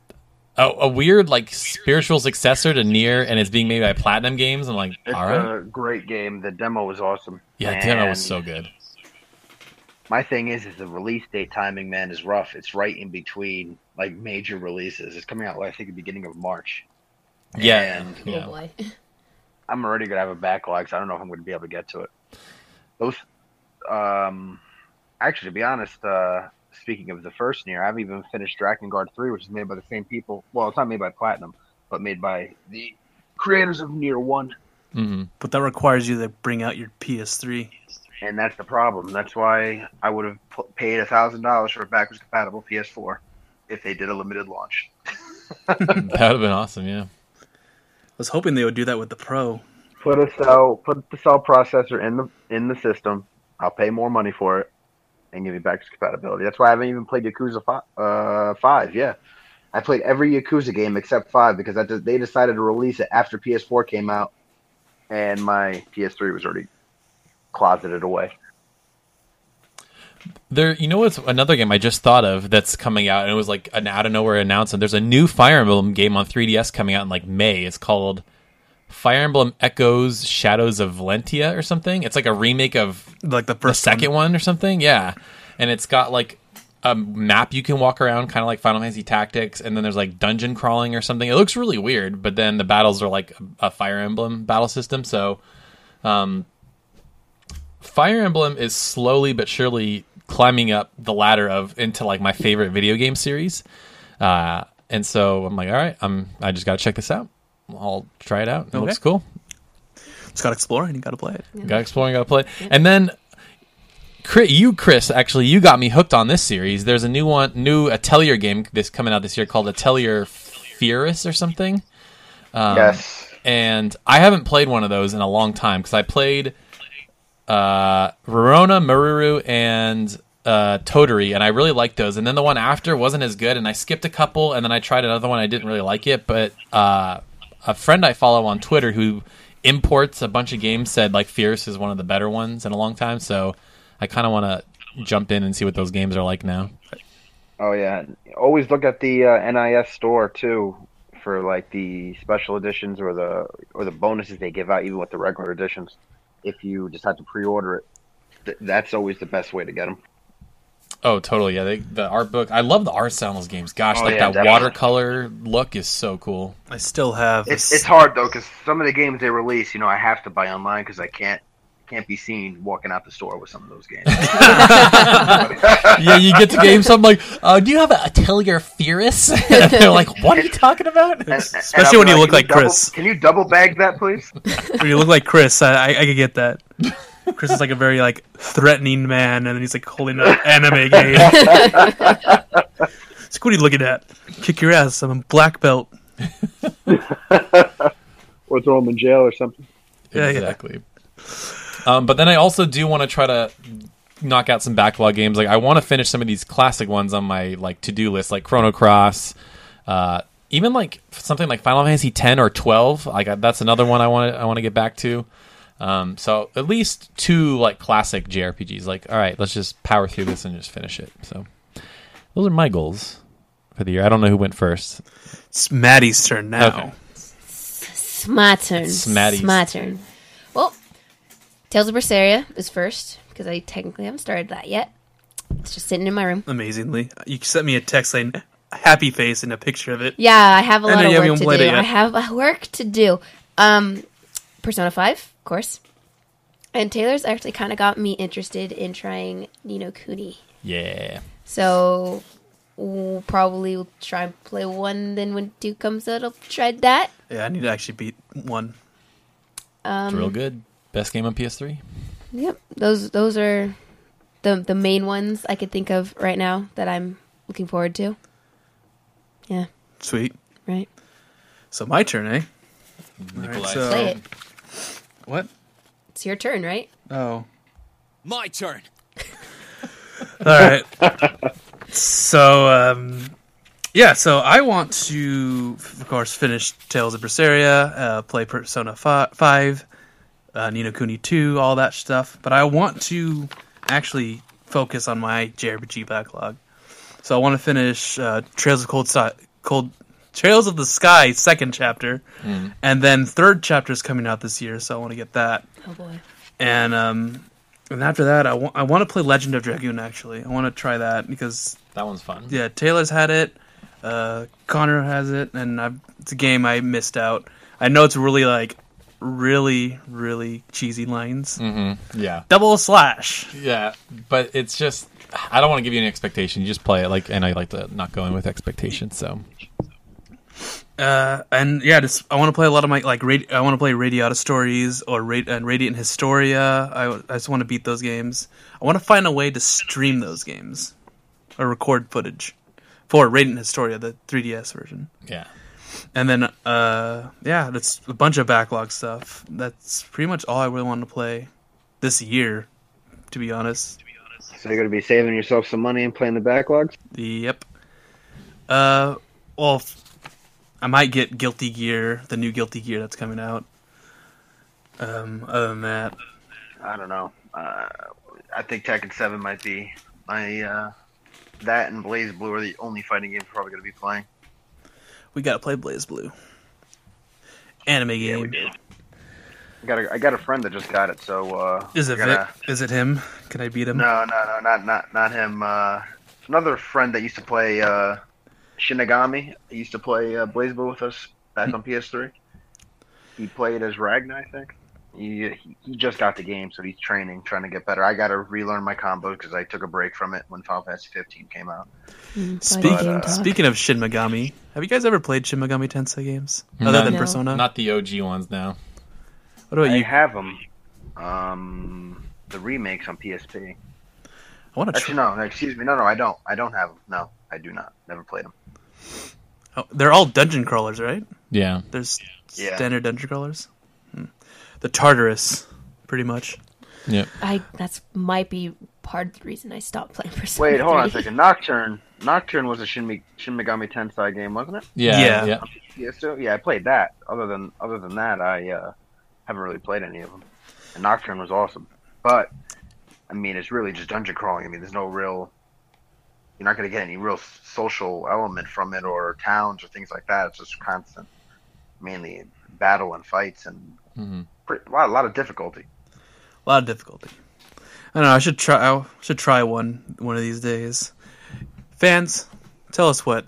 a, a weird like spiritual successor to Nier, and it's being made by Platinum Games. I'm like, it's all right, a great game. The demo was awesome. yeah, the demo was so good. My thing is, is the release date timing, man, is rough. It's right in between like major releases. It's coming out, like, I think, the beginning of March. Yeah, And yeah. Boy. I'm already gonna have a backlog, so I don't know if I'm gonna be able to get to it. Those, um, actually, to be honest, uh, speaking of the first year, I haven't even finished Dragon Drakengard three, which is made by the same people. Well, it's not made by Platinum, but made by the creators of Nier One, hmm But that requires you to bring out your PS3. and that's the problem. That's why I would have p- paid a thousand dollars for a backwards compatible PS4 if they did a limited launch. that would have been awesome. Yeah. Was hoping they would do that with the Pro. Put a cell, put the cell processor in the in the system. I'll pay more money for it, and give me backwards compatibility. That's why I haven't even played Yakuza five. Uh, five, yeah. I played every Yakuza game except five because they decided to release it after PS4 came out, and my PS3 was already closeted away. There, you know what's another game I just thought of that's coming out, and it was like an out of nowhere announcement. There's a new Fire Emblem game on 3DS coming out in like May. It's called Fire Emblem Echoes Shadows of Valentia or something. It's like a remake of Like the first, the second one. or something. Yeah, and it's got like a map you can walk around, kind of like Final Fantasy Tactics, and then there's like dungeon crawling or something. It looks really weird, but then the battles are like a, a Fire Emblem battle system. So, um, Fire Emblem is slowly but surely climbing up the ladder of into like my favorite video game series. Uh, and so I'm like, all right, I'm I just got to check this out. I'll try it out. It Okay. looks cool. It's got explore and you got to play it. Got exploring, got to play. it. And then Chris, you, Chris, actually, you got me hooked on this series. There's a new one, new Atelier game this coming out this year called Atelier Firis or something. Um, yes, and I haven't played one of those in a long time because I played uh, Rorona, Meruru, and uh, Totori, and I really liked those. And then the one after wasn't as good, and I skipped a couple, and then I tried another one. I didn't really like it, but uh, a friend I follow on Twitter who imports a bunch of games said like Firis is one of the better ones in a long time. So I kind of want to jump in and see what those games are like now. Oh yeah. Always look at the uh, NIS store too for like the special editions or the or the bonuses they give out, even with the regular editions. If you decide to pre-order it, Th- that's always the best way to get them. Oh, totally. Yeah, they, the art book. I love the art style in those games. Gosh, Oh, like yeah, that definitely. watercolor look is so cool. I still have. It's s- it's hard though because some of the games they release, you know, I have to buy online because I can't can't be seen walking out the store with some of those games. yeah, you get to games. I'm like, uh, do you have a Atelier Firis? and they're like, what are you talking about? And- and Especially I'll when be you look "Can like double- Chris." Can you double bag that, please? when you look like Chris, I, I, I could get that. Chris is like a very like threatening man, and then he's like holding an anime game. it's what are you looking at? Kick your ass! I'm a black belt. or throw him in jail or something. Yeah, yeah. Exactly. Um, but then I also do want to try to knock out some backlog games. Like I want to finish some of these classic ones on my like to do list, like Chrono Cross. Uh, even like something like Final Fantasy ten or twelve. Like that's another one I want to I want to get back to. Um, so at least two like classic JRPGs. Like all right, let's just power through this and just finish it. So Those are my goals for the year. I don't know who went first. It's Maddie's turn now. Okay. It's my turn. Smatty's. It's my turn. Well, Tales of Berseria is first because I technically haven't started that yet. It's just sitting in my room. Amazingly, you sent me a text saying happy face and a picture of it. Yeah, I have a lot know of work to do. I have work to do. Um, Persona Five, of course. And Taylor's actually kind of got me interested in trying Ni no Kuni. Yeah. So we'll probably will try and play one. Then when two comes out, I'll try that. Yeah, I need to actually beat one. It's real good. Best game on PS3. Yep, those those are the the main ones I could think of right now that I'm looking forward to. Yeah, Sweet. right. So my turn, eh? Nikolai. so- Play it. What? It's your turn, right? Oh. My turn. All right. so, um, yeah, so I want to, of course, finish Tales of Berseria, uh, play Persona 5, uh, Ni no Kuni 2, all that stuff. But I want to actually focus on my JRPG backlog. So I want to finish uh, Trails of Cold, Si- Cold Trails of the Sky second chapter, and then third chapter is coming out this year, so I want to get that Oh boy. and um, and after that, I want I want to play Legend of Dragoon. Actually, I want to try that because That one's fun. yeah, Taylor's had it, uh, Connor has it, and I've, it's a game I missed out. I know it's really like really really cheesy lines. Yeah. Double slash. Yeah. But it's just I don't want to give you any expectation. You just play it like and I like to not go in with expectations, so Uh, and yeah, just I want to play a lot of my like radi- I want to play Radiata stories or Rad- and Radiant Historia. I, I just want to beat those games. I want to find a way to stream those games or record footage for Radiant Historia, the 3DS version. yeah. And then uh, yeah, that's a bunch of backlog stuff. That's pretty much all I really want to play this year, to be honest. So you're gonna be saving yourself some money and playing the backlogs. Yep. Uh, well, I might get Guilty Gear, the new Guilty Gear that's coming out. Um, other than that, I don't know. Uh, I think Tekken Seven might be my uh, that and BlazBlue are the only fighting games probably gonna be playing. We gotta play BlazBlue. Anime Yeah, game. I got a, I got a friend that just got it, so uh, Is it gotta- Is it him? Can I beat him? No, no, no, not not not him. Uh, another friend that used to play uh, Shinigami. He used to play uh, BlazBlue with us back on PS3. He played as Ragna, I think. He, he he just got the game, so he's training, trying to get better. I got to relearn my combos because I took a break from it when Final Fantasy 15 came out. Speak, But, uh, speaking of Shin Megami, have you guys ever played Shin Megami Tensei games other Not- than No. Persona? Not the OG ones now. what about I you? have them. Um, the remakes on PSP. I want to Actually, try. no, no, excuse me. No, no, I don't. I don't have them. No, I do not. Never played them. Oh, they're all dungeon crawlers, right? Yeah. There's Yeah. standard dungeon crawlers. The Tartarus, pretty much. Yep. I that's might be part of the reason I stopped playing Persona. Wait, hold on a second. Nocturne. Nocturne was a Shin, Me- Shin Megami Tensei game, wasn't it? Yeah. Yeah. Yeah. Yeah, so yeah, I played that. Other than other than that, I uh, haven't really played any of them. And Nocturne was awesome, but I mean, it's really just dungeon crawling. I mean, there's no real. You're not going to get any real social element from it, or towns, or things like that. It's just constant, mainly battle and fights, and Mhm. Pretty, a lot, a lot of difficulty. A lot of difficulty. I don't know. I should try. I should try one one of these days. Fans, tell us what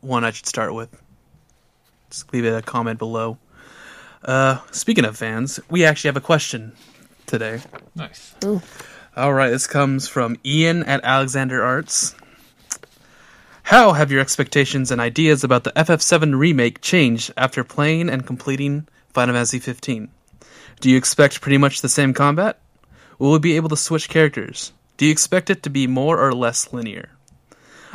one I should start with. Just leave a comment below. Uh, speaking of fans, we actually have a question today. Nice. All right, this comes from Ian at Alexander Arts. How have your expectations and ideas about the FF7 remake changed after playing and completing Final Fantasy 15? Do you expect pretty much the same combat? Will we be able to switch characters? Do you expect it to be more or less linear?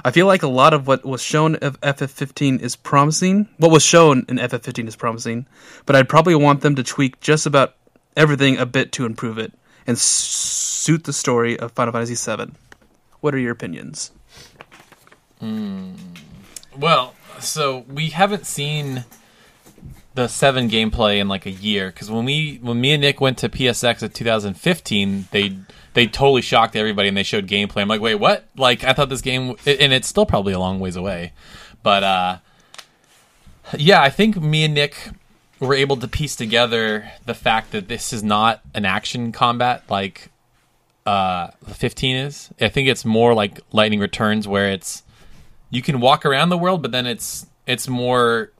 I feel like a lot of what was shown of FF15 is promising. What was shown in FF15 is promising, but I'd probably want them to tweak just about everything a bit to improve it and suit the story of Final Fantasy VII. What are your opinions? Hmm. Well, so we haven't seen the seven gameplay in like a year because when we when me and Nick went to PSX in 2015, they they totally shocked everybody and they showed gameplay. I'm like, wait, what? Like I thought this game, and it's still probably a long ways away, but uh, yeah, I think me and Nick were able to piece together the fact that this is not an action combat like uh 15 is. I think it's more like Lightning Returns where it's you can walk around the world, but then it's it's more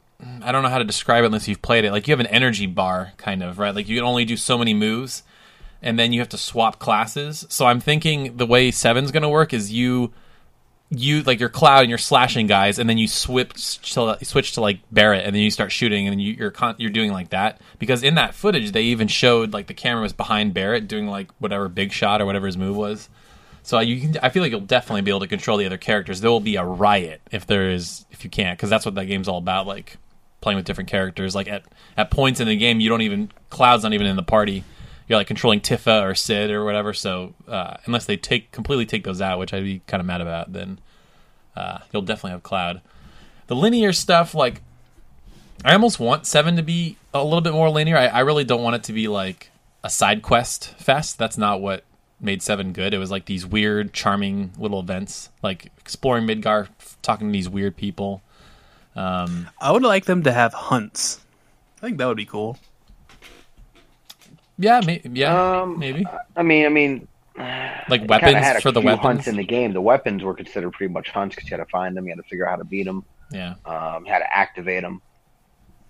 I don't know how to describe it unless you've played it. Like you have an energy bar kind of, right? Like you can only do so many moves and then you have to swap classes. So I'm thinking the way seven's going to work is you you like your cloud and you're slashing guys and then you switch to switch to like Barret and then you start shooting and you, you're con- you're doing like that because in that footage they even showed like the camera was behind Barret doing like whatever big shot or whatever his move was. So you can, I feel like you'll definitely be able to control the other characters. There will be a riot if there is if you can't because that's what that game's all about. Like playing with different characters. Like at at points in the game, you don't even Cloud's not even in the party. You're like controlling Tifa or Sid or whatever. So uh, unless they take completely take those out, which I'd be kind of mad about, then uh, you'll definitely have Cloud. The linear stuff, like I almost want Seven to be a little bit more linear. I, I really don't want it to be like a side quest fest. That's not what made Seven good. It was like these weird, charming little events, like exploring Midgar, talking to these weird people. Um, I would like them to have hunts. I think that would be cool. yeah, may, yeah, Um, maybe I mean, I mean, like weapons had a for the weapons. hunts in the game. The weapons were considered pretty much hunts because you had to find them, you had to figure out how to beat them, yeah, um, you had to activate them.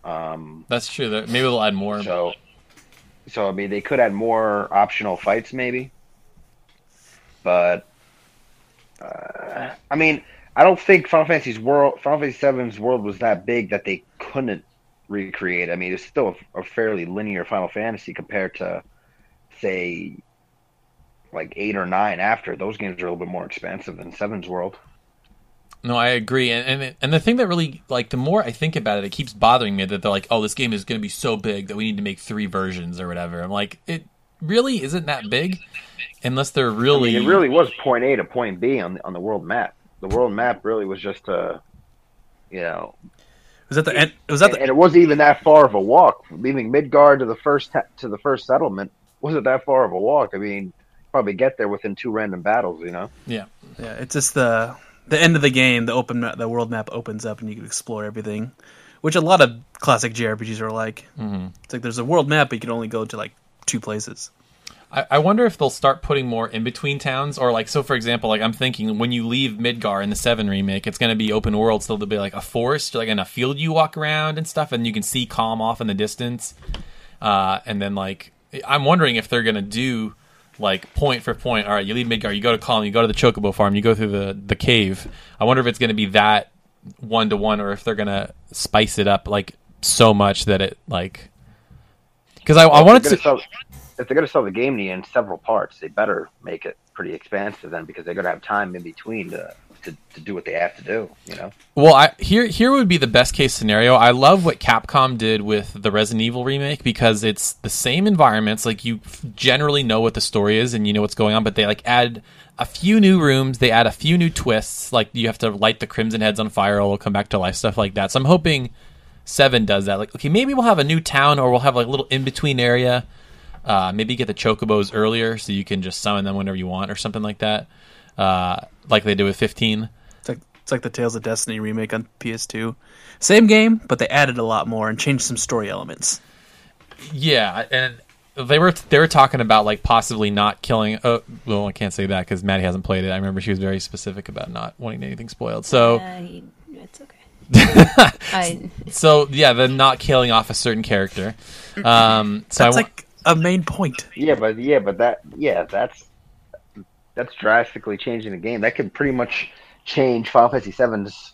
Um, that's true. There- Maybe they'll add more. so, so I mean, they could add more optional fights, maybe. But, uh, I mean, I don't think Final Fantasy's world, Final Fantasy VII's world was that big that they couldn't recreate. I mean, it's still a, a fairly linear Final Fantasy compared to, say, like eight or nine. After those games are a little bit more expensive than Seven's world. No, I agree, and and, and the thing that really like the more I think about it, it keeps bothering me that they're like, oh, this game is going to be so big that we need to make three versions or whatever. I'm like, it really isn't that big, unless they're I really, mean, it really was point A to point B on the, on the world map. The world map really was just a, you know, Was that the end? Was that and, the? and it wasn't even that far of a walk. Leaving Midgar to the first to the first settlement wasn't that far of a walk. I mean, probably get there within two random battles. You know, yeah. Yeah, it's just the the end of the game. The open ma- the world map opens up and you can explore everything, which a lot of classic JRPGs are like. hmm It's like there's a world map, but you can only go to like two places. I, I wonder if they'll start putting more in between towns, or like so. For example, like I'm thinking when you leave Midgar in the Seven remake, it's going to be open world, so there'll be like a forest, like in a field you walk around and stuff, and you can see Kalm off in the distance. Uh, and then like I'm wondering if they're going to do like point for point. All right, you leave Midgar, you go to Kalm, you go to the Chocobo farm, you go through the the cave. I wonder if it's going to be that one to one, or if they're going to spice it up like so much that it like. Because I, I wanted to. sell- if they're going to sell the game in several parts, they better make it pretty expansive then, because they're going to have time in between to, to to do what they have to do. You know. Well, I, here here would be the best case scenario. I love what Capcom did with the Resident Evil remake because it's the same environments. Like you generally know what the story is and you know what's going on, but they like add a few new rooms. They add a few new twists. Like you have to light the Crimson Heads on fire, or it'll come back to life, stuff like that. So I'm hoping Seven does that. Like, okay, maybe we'll have a new town, or we'll have like a little in between area. Uh, maybe get the chocobos earlier so you can just summon them whenever you want, or something like that. Uh, like they did with 15. It's like it's like the Tales of Destiny remake on PS2. Same game, but they added a lot more and changed some story elements. Yeah, and they were they were talking about like possibly not killing. Uh, well, I can't say that because Maddie hasn't played it. I remember she was very specific about not wanting anything spoiled. So Uh, it's okay. I, so yeah, the not killing off a certain character. Um, so That's I, like a main point. Yeah, but yeah, but that yeah, that's that's drastically changing the game. That could pretty much change Final Fantasy VII's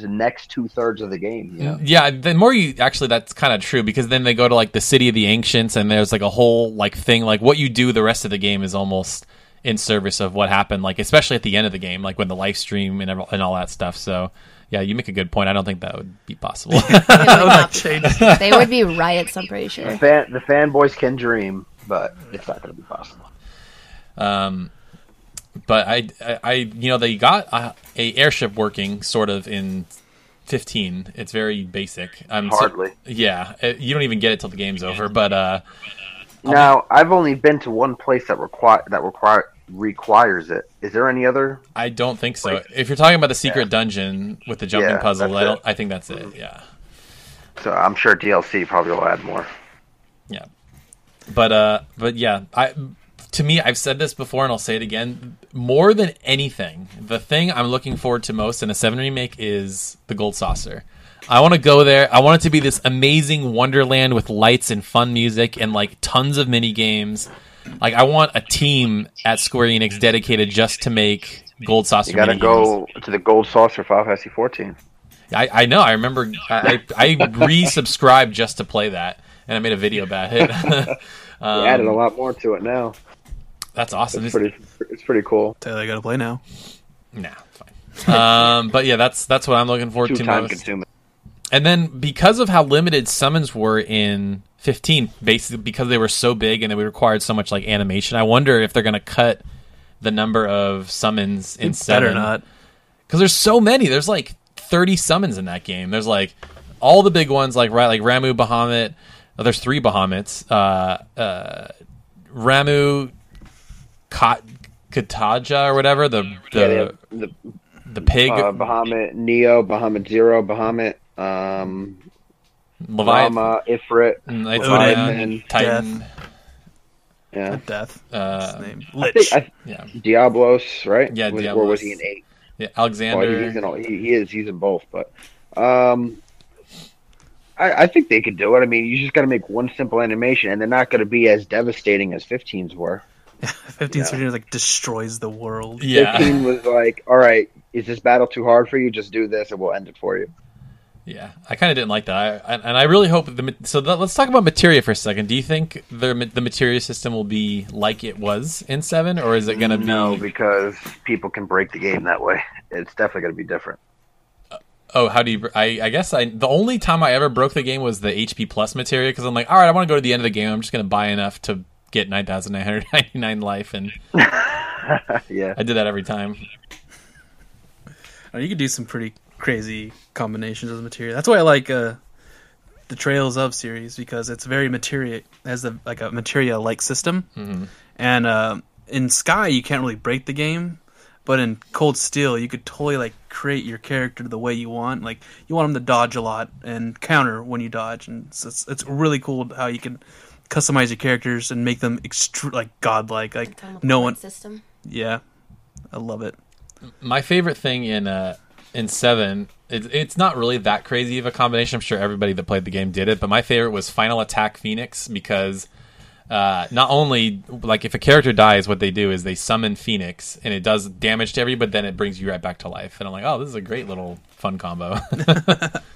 the next two thirds of the game. You know, Yeah, the more you actually, that's kind of true because then they go to like the city of the ancients, and there's like a whole like thing like what you do the rest of the game is almost in service of what happened, like especially at the end of the game, like when the live stream and and all that stuff. So yeah, you make a good point. I don't think that would be possible. it would not. Change. they would be riots. I'm pretty sure. the fan the fanboys can dream, but it's not going to be possible. Um, but I, I, I, you know, they got a, a airship working sort of in 15. It's very basic. I'm so- Hardly. yeah, uh, you don't even get it till the game's over. But uh, Now, I've only been to one place that require that require requires it. Is there any other? I don't think so. Like- if you're talking about the secret dungeon with the jumping Yeah, puzzle, I don't. I think that's it. Yeah, So I'm sure DLC probably will add more. yeah. But uh, but yeah, I to me, I've said this before and I'll say it again. More than anything, the thing I'm looking forward to most in a seven remake is the gold saucer. I want to go there. I want it to be this amazing wonderland with lights and fun music and like tons of mini games. Like I want a team at Square Enix dedicated just to make gold saucer. You got to minigames. go to the Gold Saucer Final Fantasy 14. I, I know. I remember. I I, I resubscribed just to play that, and I made a video about it. um, added a lot more to it now. That's awesome. It's pretty. It's pretty cool. Tell you I gotta play now. Nah, fine. um, but yeah, that's that's what I'm looking forward Too to time most. consuming. And then because of how limited summons were in 15, basically because they were so big and they required so much like animation, I wonder if they're going to cut the number of summons in Better seven. not. because there's so many. There's like 30 summons in that game. There's like all the big ones, like right, like Ramuh, Bahamut. Oh, there's three Bahamut's. Uh, uh, Ramuh, Kat, Kujata or whatever. The the yeah, the the pig, uh, Bahamut Neo, Bahamut Zero, Bahamut, um, Leviathan, Rama, Ifrit. Knights Odin, of Iron, Titan. Yeah, Death. Uh, His name. I think I, yeah, Diablos, right? Yeah, was, Or Diablos. was he in eight? yeah, Well, Alexander. he's in all, he, he is. He's in both, but um, I, I think they could do it. I mean, you just got to make one simple animation, and they're not going to be as devastating as 15s were. 15 yeah. Surgeon like destroys the world. yeah, 15 was like, all right, is this battle too hard for you? Just do this, and we'll end it for you. Yeah, I kind of didn't like that, I, and I really hope the. So th- let's talk about materia for a second. Do you think the the materia system will be like it was in seven, or is it going to be No, because people can break the game that way. It's definitely going to be different. Oh, how do you? I I guess I the only time I ever broke the game was the HP plus materia because I'm like, all right, I want to go to the end of the game. I'm just going to buy enough to get nine thousand nine hundred ninety nine life, and yeah. I did that every time. Uh, you could do some pretty crazy combinations of materia. That's why I like uh, the Trails of series because it's very materia has a like a materia like system. Mhm. And uh, in Sky, you can't really break the game, but in Cold Steel, you could totally like create your character the way you want. Like you want them to dodge a lot and counter when you dodge, and it's it's, it's really cool how you can customize your characters and make them extru- like godlike. Like no one, system. yeah, I love it. my favorite thing in uh in seven it, it's not really that crazy of a combination. I'm sure everybody that played the game did it but my favorite was final attack phoenix because uh, not only like if a character dies what they do is they summon phoenix and it does damage to everybody but then it brings you right back to life. And i'm like oh this is a great little fun combo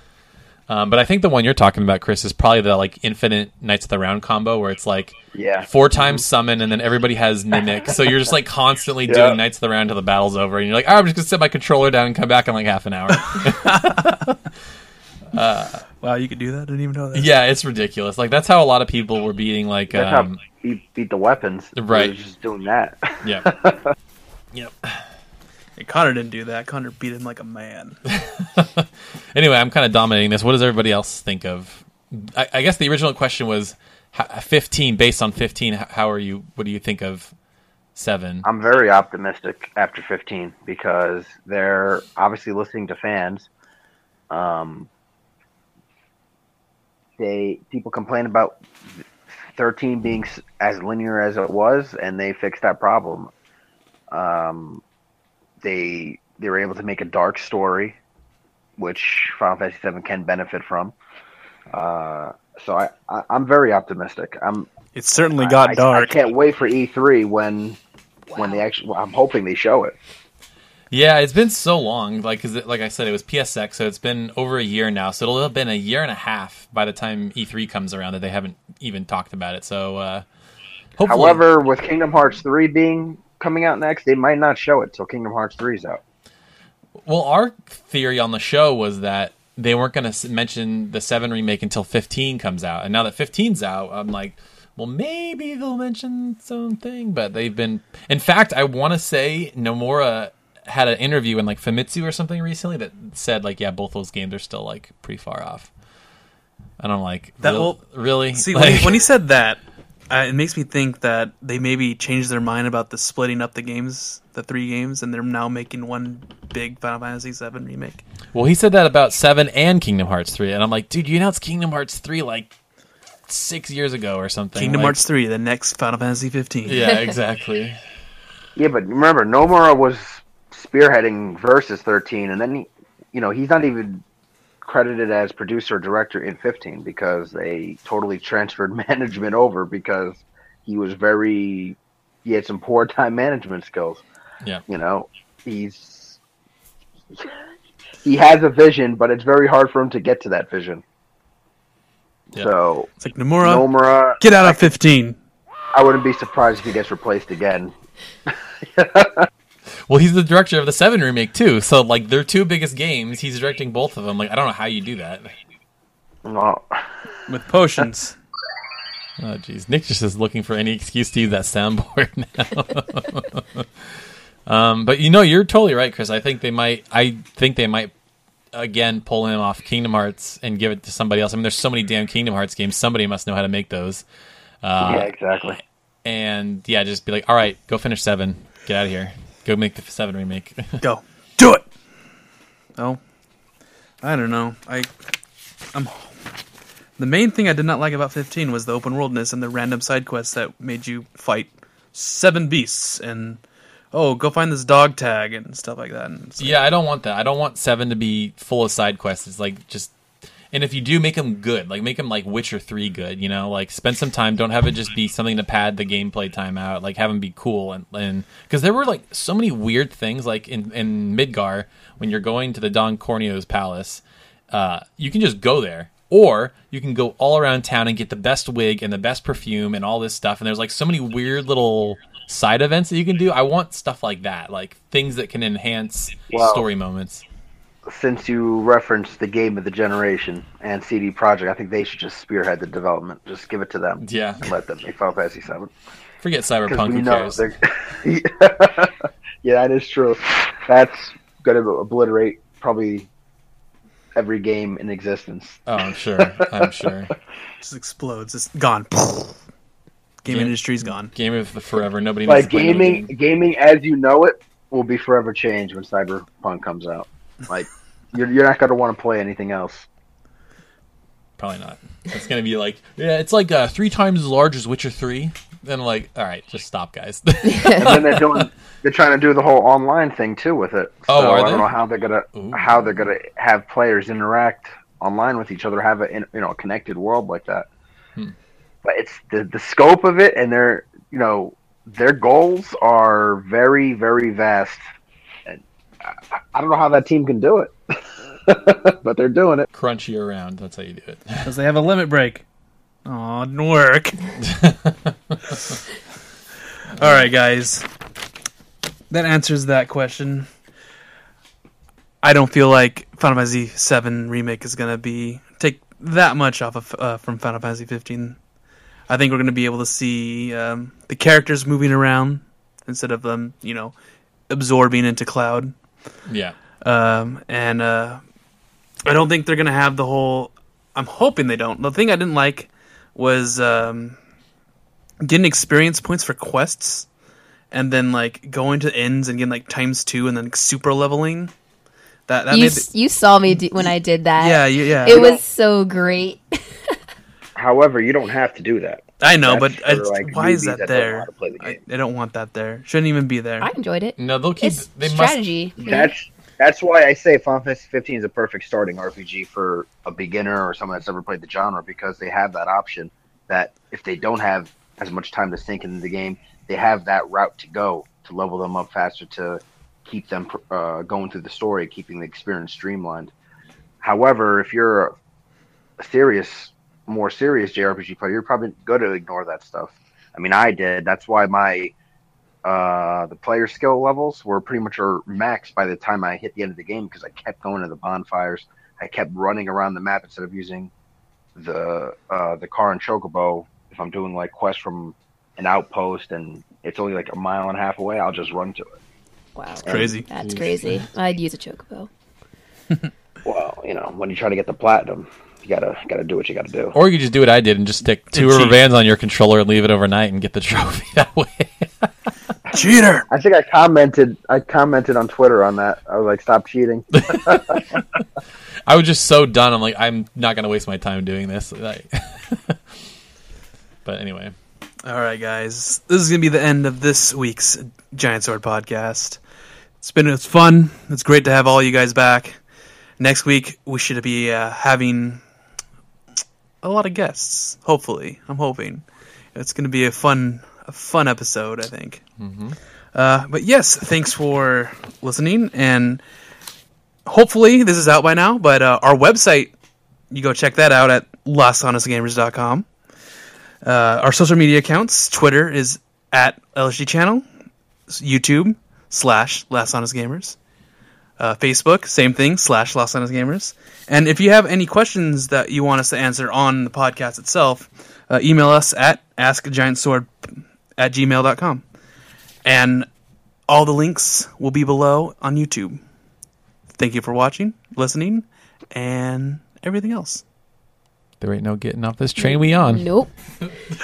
um, but i think the one you're talking about chris is probably the like infinite knights of the round combo where it's like Yeah. four times summon, and then everybody has mimic. so you're just like constantly Yeah. doing Knights of the Round till the battle's over, and you're like, oh, I'm just gonna set my controller down and come back in like half an hour. Wow, you could do that. I didn't even know that. yeah, it's ridiculous. Like that's how a lot of people were beating like, That's um, how he beat the weapons. Right. He was just doing that. yeah, yep. Hey, Connor didn't do that. Connor beat him like a man. Anyway, I'm kind of dominating this. What does everybody else think of? I, I guess the original question was 15. Based on 15, how are you? What do you think of seven? I'm very optimistic after 15 because they're obviously listening to fans. Um, they people complain about 13 being as linear as it was, and they fixed that problem. Um, they they were able to make a dark story, which Final Fantasy 7 can benefit from. Uh, so I, I I'm very optimistic. I'm It certainly got I, dark. I can't wait for E3 when when they actually. Well, I'm hoping they show it. Yeah, it's been so long. Like, 'cause it, like I said, it was PSX, so it's been over a year now. So it'll have been a year and a half by the time E3 comes around that they haven't even talked about it. So, uh, hopefully, However, with Kingdom Hearts 3 being coming out next, they might not show it till Kingdom Hearts 3 is out. well, our theory on the show was that they weren't going to mention the seven remake until 15 comes out, and now that 15's out, I'm like. Well, maybe they'll mention something, but they've been. In fact, I want to say Nomura had an interview in like Famitsu or something recently that said like, yeah, both those games are still like pretty far off. And I'm like, That real- will- really? See, Like- when, he, when he said that, uh, it makes me think that they maybe changed their mind about the splitting up the games, the three games, and they're now making one big Final Fantasy VII remake. Well, he said that about seven and Kingdom Hearts three, and I'm like, dude, you announced Kingdom Hearts three like six years ago or something. Kingdom Like- Hearts 3, the next Final Fantasy 15. Yeah, exactly. Yeah, but remember, Nomura was spearheading Versus 13, and then he, you know, he's not even credited as producer director in 15 because they totally transferred management over because he was very, he had some poor time management skills. Yeah. You know, he's he has a vision, but it's very hard for him to get to that vision. Yeah. So It's like Nomura, Nomura, get out of 15. I wouldn't be surprised if he gets replaced again. Well, he's the director of the Seven remake too, so like their two biggest games, he's directing both of them. Like I don't know how you do that. Well, With potions. Oh, jeez, Nick just is looking for any excuse to use that soundboard now. um, but you know, you're totally right, Chris. I think they might. I think they might again pull him off Kingdom Hearts and give it to somebody else. I mean, there's so many damn Kingdom Hearts games. Somebody must know how to make those. Uh, yeah, exactly. And yeah, just be like, all right, go finish seven. Get out of here. Go make the seven remake. Go. Do it! Oh. I don't know. I. I'm. The main thing I did not like about 15 was the open worldness and the random side quests that made you fight seven beasts and oh, go find this dog tag and stuff like that. And like, Yeah, I don't want that. I don't want seven to be full of side quests. It's like just, and if you do, make them good. Like make them like Witcher three good. You know, like spend some time. Don't have it just be something to pad the gameplay time out. Like have them be cool and and because there were like so many weird things like in in Midgar when you're going to the Don Corneo's palace, uh, you can just go there. Or you can go all around town and get the best wig and the best perfume and all this stuff. And there's like so many weird little side events that you can do. I want stuff like that, like things that can enhance Wow. story moments. Since you referenced the game of the generation and CD Projekt, I think they should just spearhead the development. Just give it to them. Yeah. And let them make Final Fantasy Seven. Forget Cyberpunk. we Who know cares? yeah, that is true. That's going to obliterate probably every game in existence. Oh, I'm sure. I'm sure. just explodes. It's gone. Game Game- industry's gone. Game of the forever. Nobody. Like needs to gaming, game. gaming as you know it will be forever changed when Cyberpunk comes out. Like you're you're not going to want to play anything else. Probably not. It's gonna be like, yeah, it's like uh, three times as large as Witcher Three. Then like, all right, just stop, guys. and then they're doing they're trying to do the whole online thing too with it. So Oh, are I don't know how they're gonna Ooh. how they're gonna have players interact online with each other, have a you know a connected world like that. Hmm. But it's the the scope of it, and their you know their goals are very very vast. And I, I don't know how that team can do it, but they're doing it. Crunch you around. That's how you do it. Because they have a limit break. Aw, it didn't work. All right, guys. That answers that question. I don't feel like Final Fantasy VII remake is gonna be take that much off of uh, from Final Fantasy 15. I think we're gonna be able to see um, the characters moving around instead of them, you know, absorbing into Cloud Yeah. um, and uh, I don't think they're gonna have the whole. I'm hoping they don't. The thing I didn't like was um, getting experience points for quests, and then like going to ends and getting like times two, and then like, super leveling. That that you, made s- you saw me do, when I did that. yeah yeah yeah. It was so great. However, you don't have to do that. I know, but for, I, like, why is newbies that that don't there? how to play the I, game. I don't want that there. Shouldn't even be there. I enjoyed it. No, they'll keep. It's they must. strategy. you know? That's that's why I say Final Fantasy 15 is a perfect starting RPG for a beginner or someone that's never played the genre because they have that option that if they don't have as much time to sink into the game, they have that route to go to level them up faster to keep them uh, going through the story, keeping the experience streamlined. However, if you're a, a serious, more serious JRPG player, you're probably going to ignore that stuff. I mean, I did. That's why my uh, the player skill levels were pretty much are maxed by the time I hit the end of the game because I kept going to the bonfires. I kept running around the map instead of using the uh, the car and chocobo. If I'm doing like quests from an outpost and it's only like a mile and a half away, I'll just run to it. Wow. that's crazy. That's crazy. I'd use a chocobo. Well, you know, when you try to get the platinum, you gotta gotta do what you gotta do. Or you could just do what I did and just stick two And rubber bands on your controller and leave it overnight and get the trophy that way. Cheater. I think I commented. I commented on Twitter on that. I was like, "Stop cheating." I was just so done. I'm like, I'm not gonna waste my time doing this. Like- but anyway, All right, guys. This is gonna be the end of this week's Giant Sword podcast. It's been it's fun. It's great to have all you guys back. Next week we should be uh, having a lot of guests. Hopefully, I'm hoping it's gonna be a fun a fun episode. I think. Uh, but yes, thanks for listening, and hopefully this is out by now. But uh, our website, you go check that out at lasthonestgamers.com. Uh, our social media accounts Twitter is at LSG Channel, YouTube slash Last Honest Gamers, uh, Facebook same thing slash Last Honest Gamers. And if you have any questions that you want us to answer on the podcast itself, uh, email us at askgiantsword at gmail.com. And all the links will be below on YouTube. Thank you for watching, listening, and everything else. there ain't no getting off this train we on. Nope.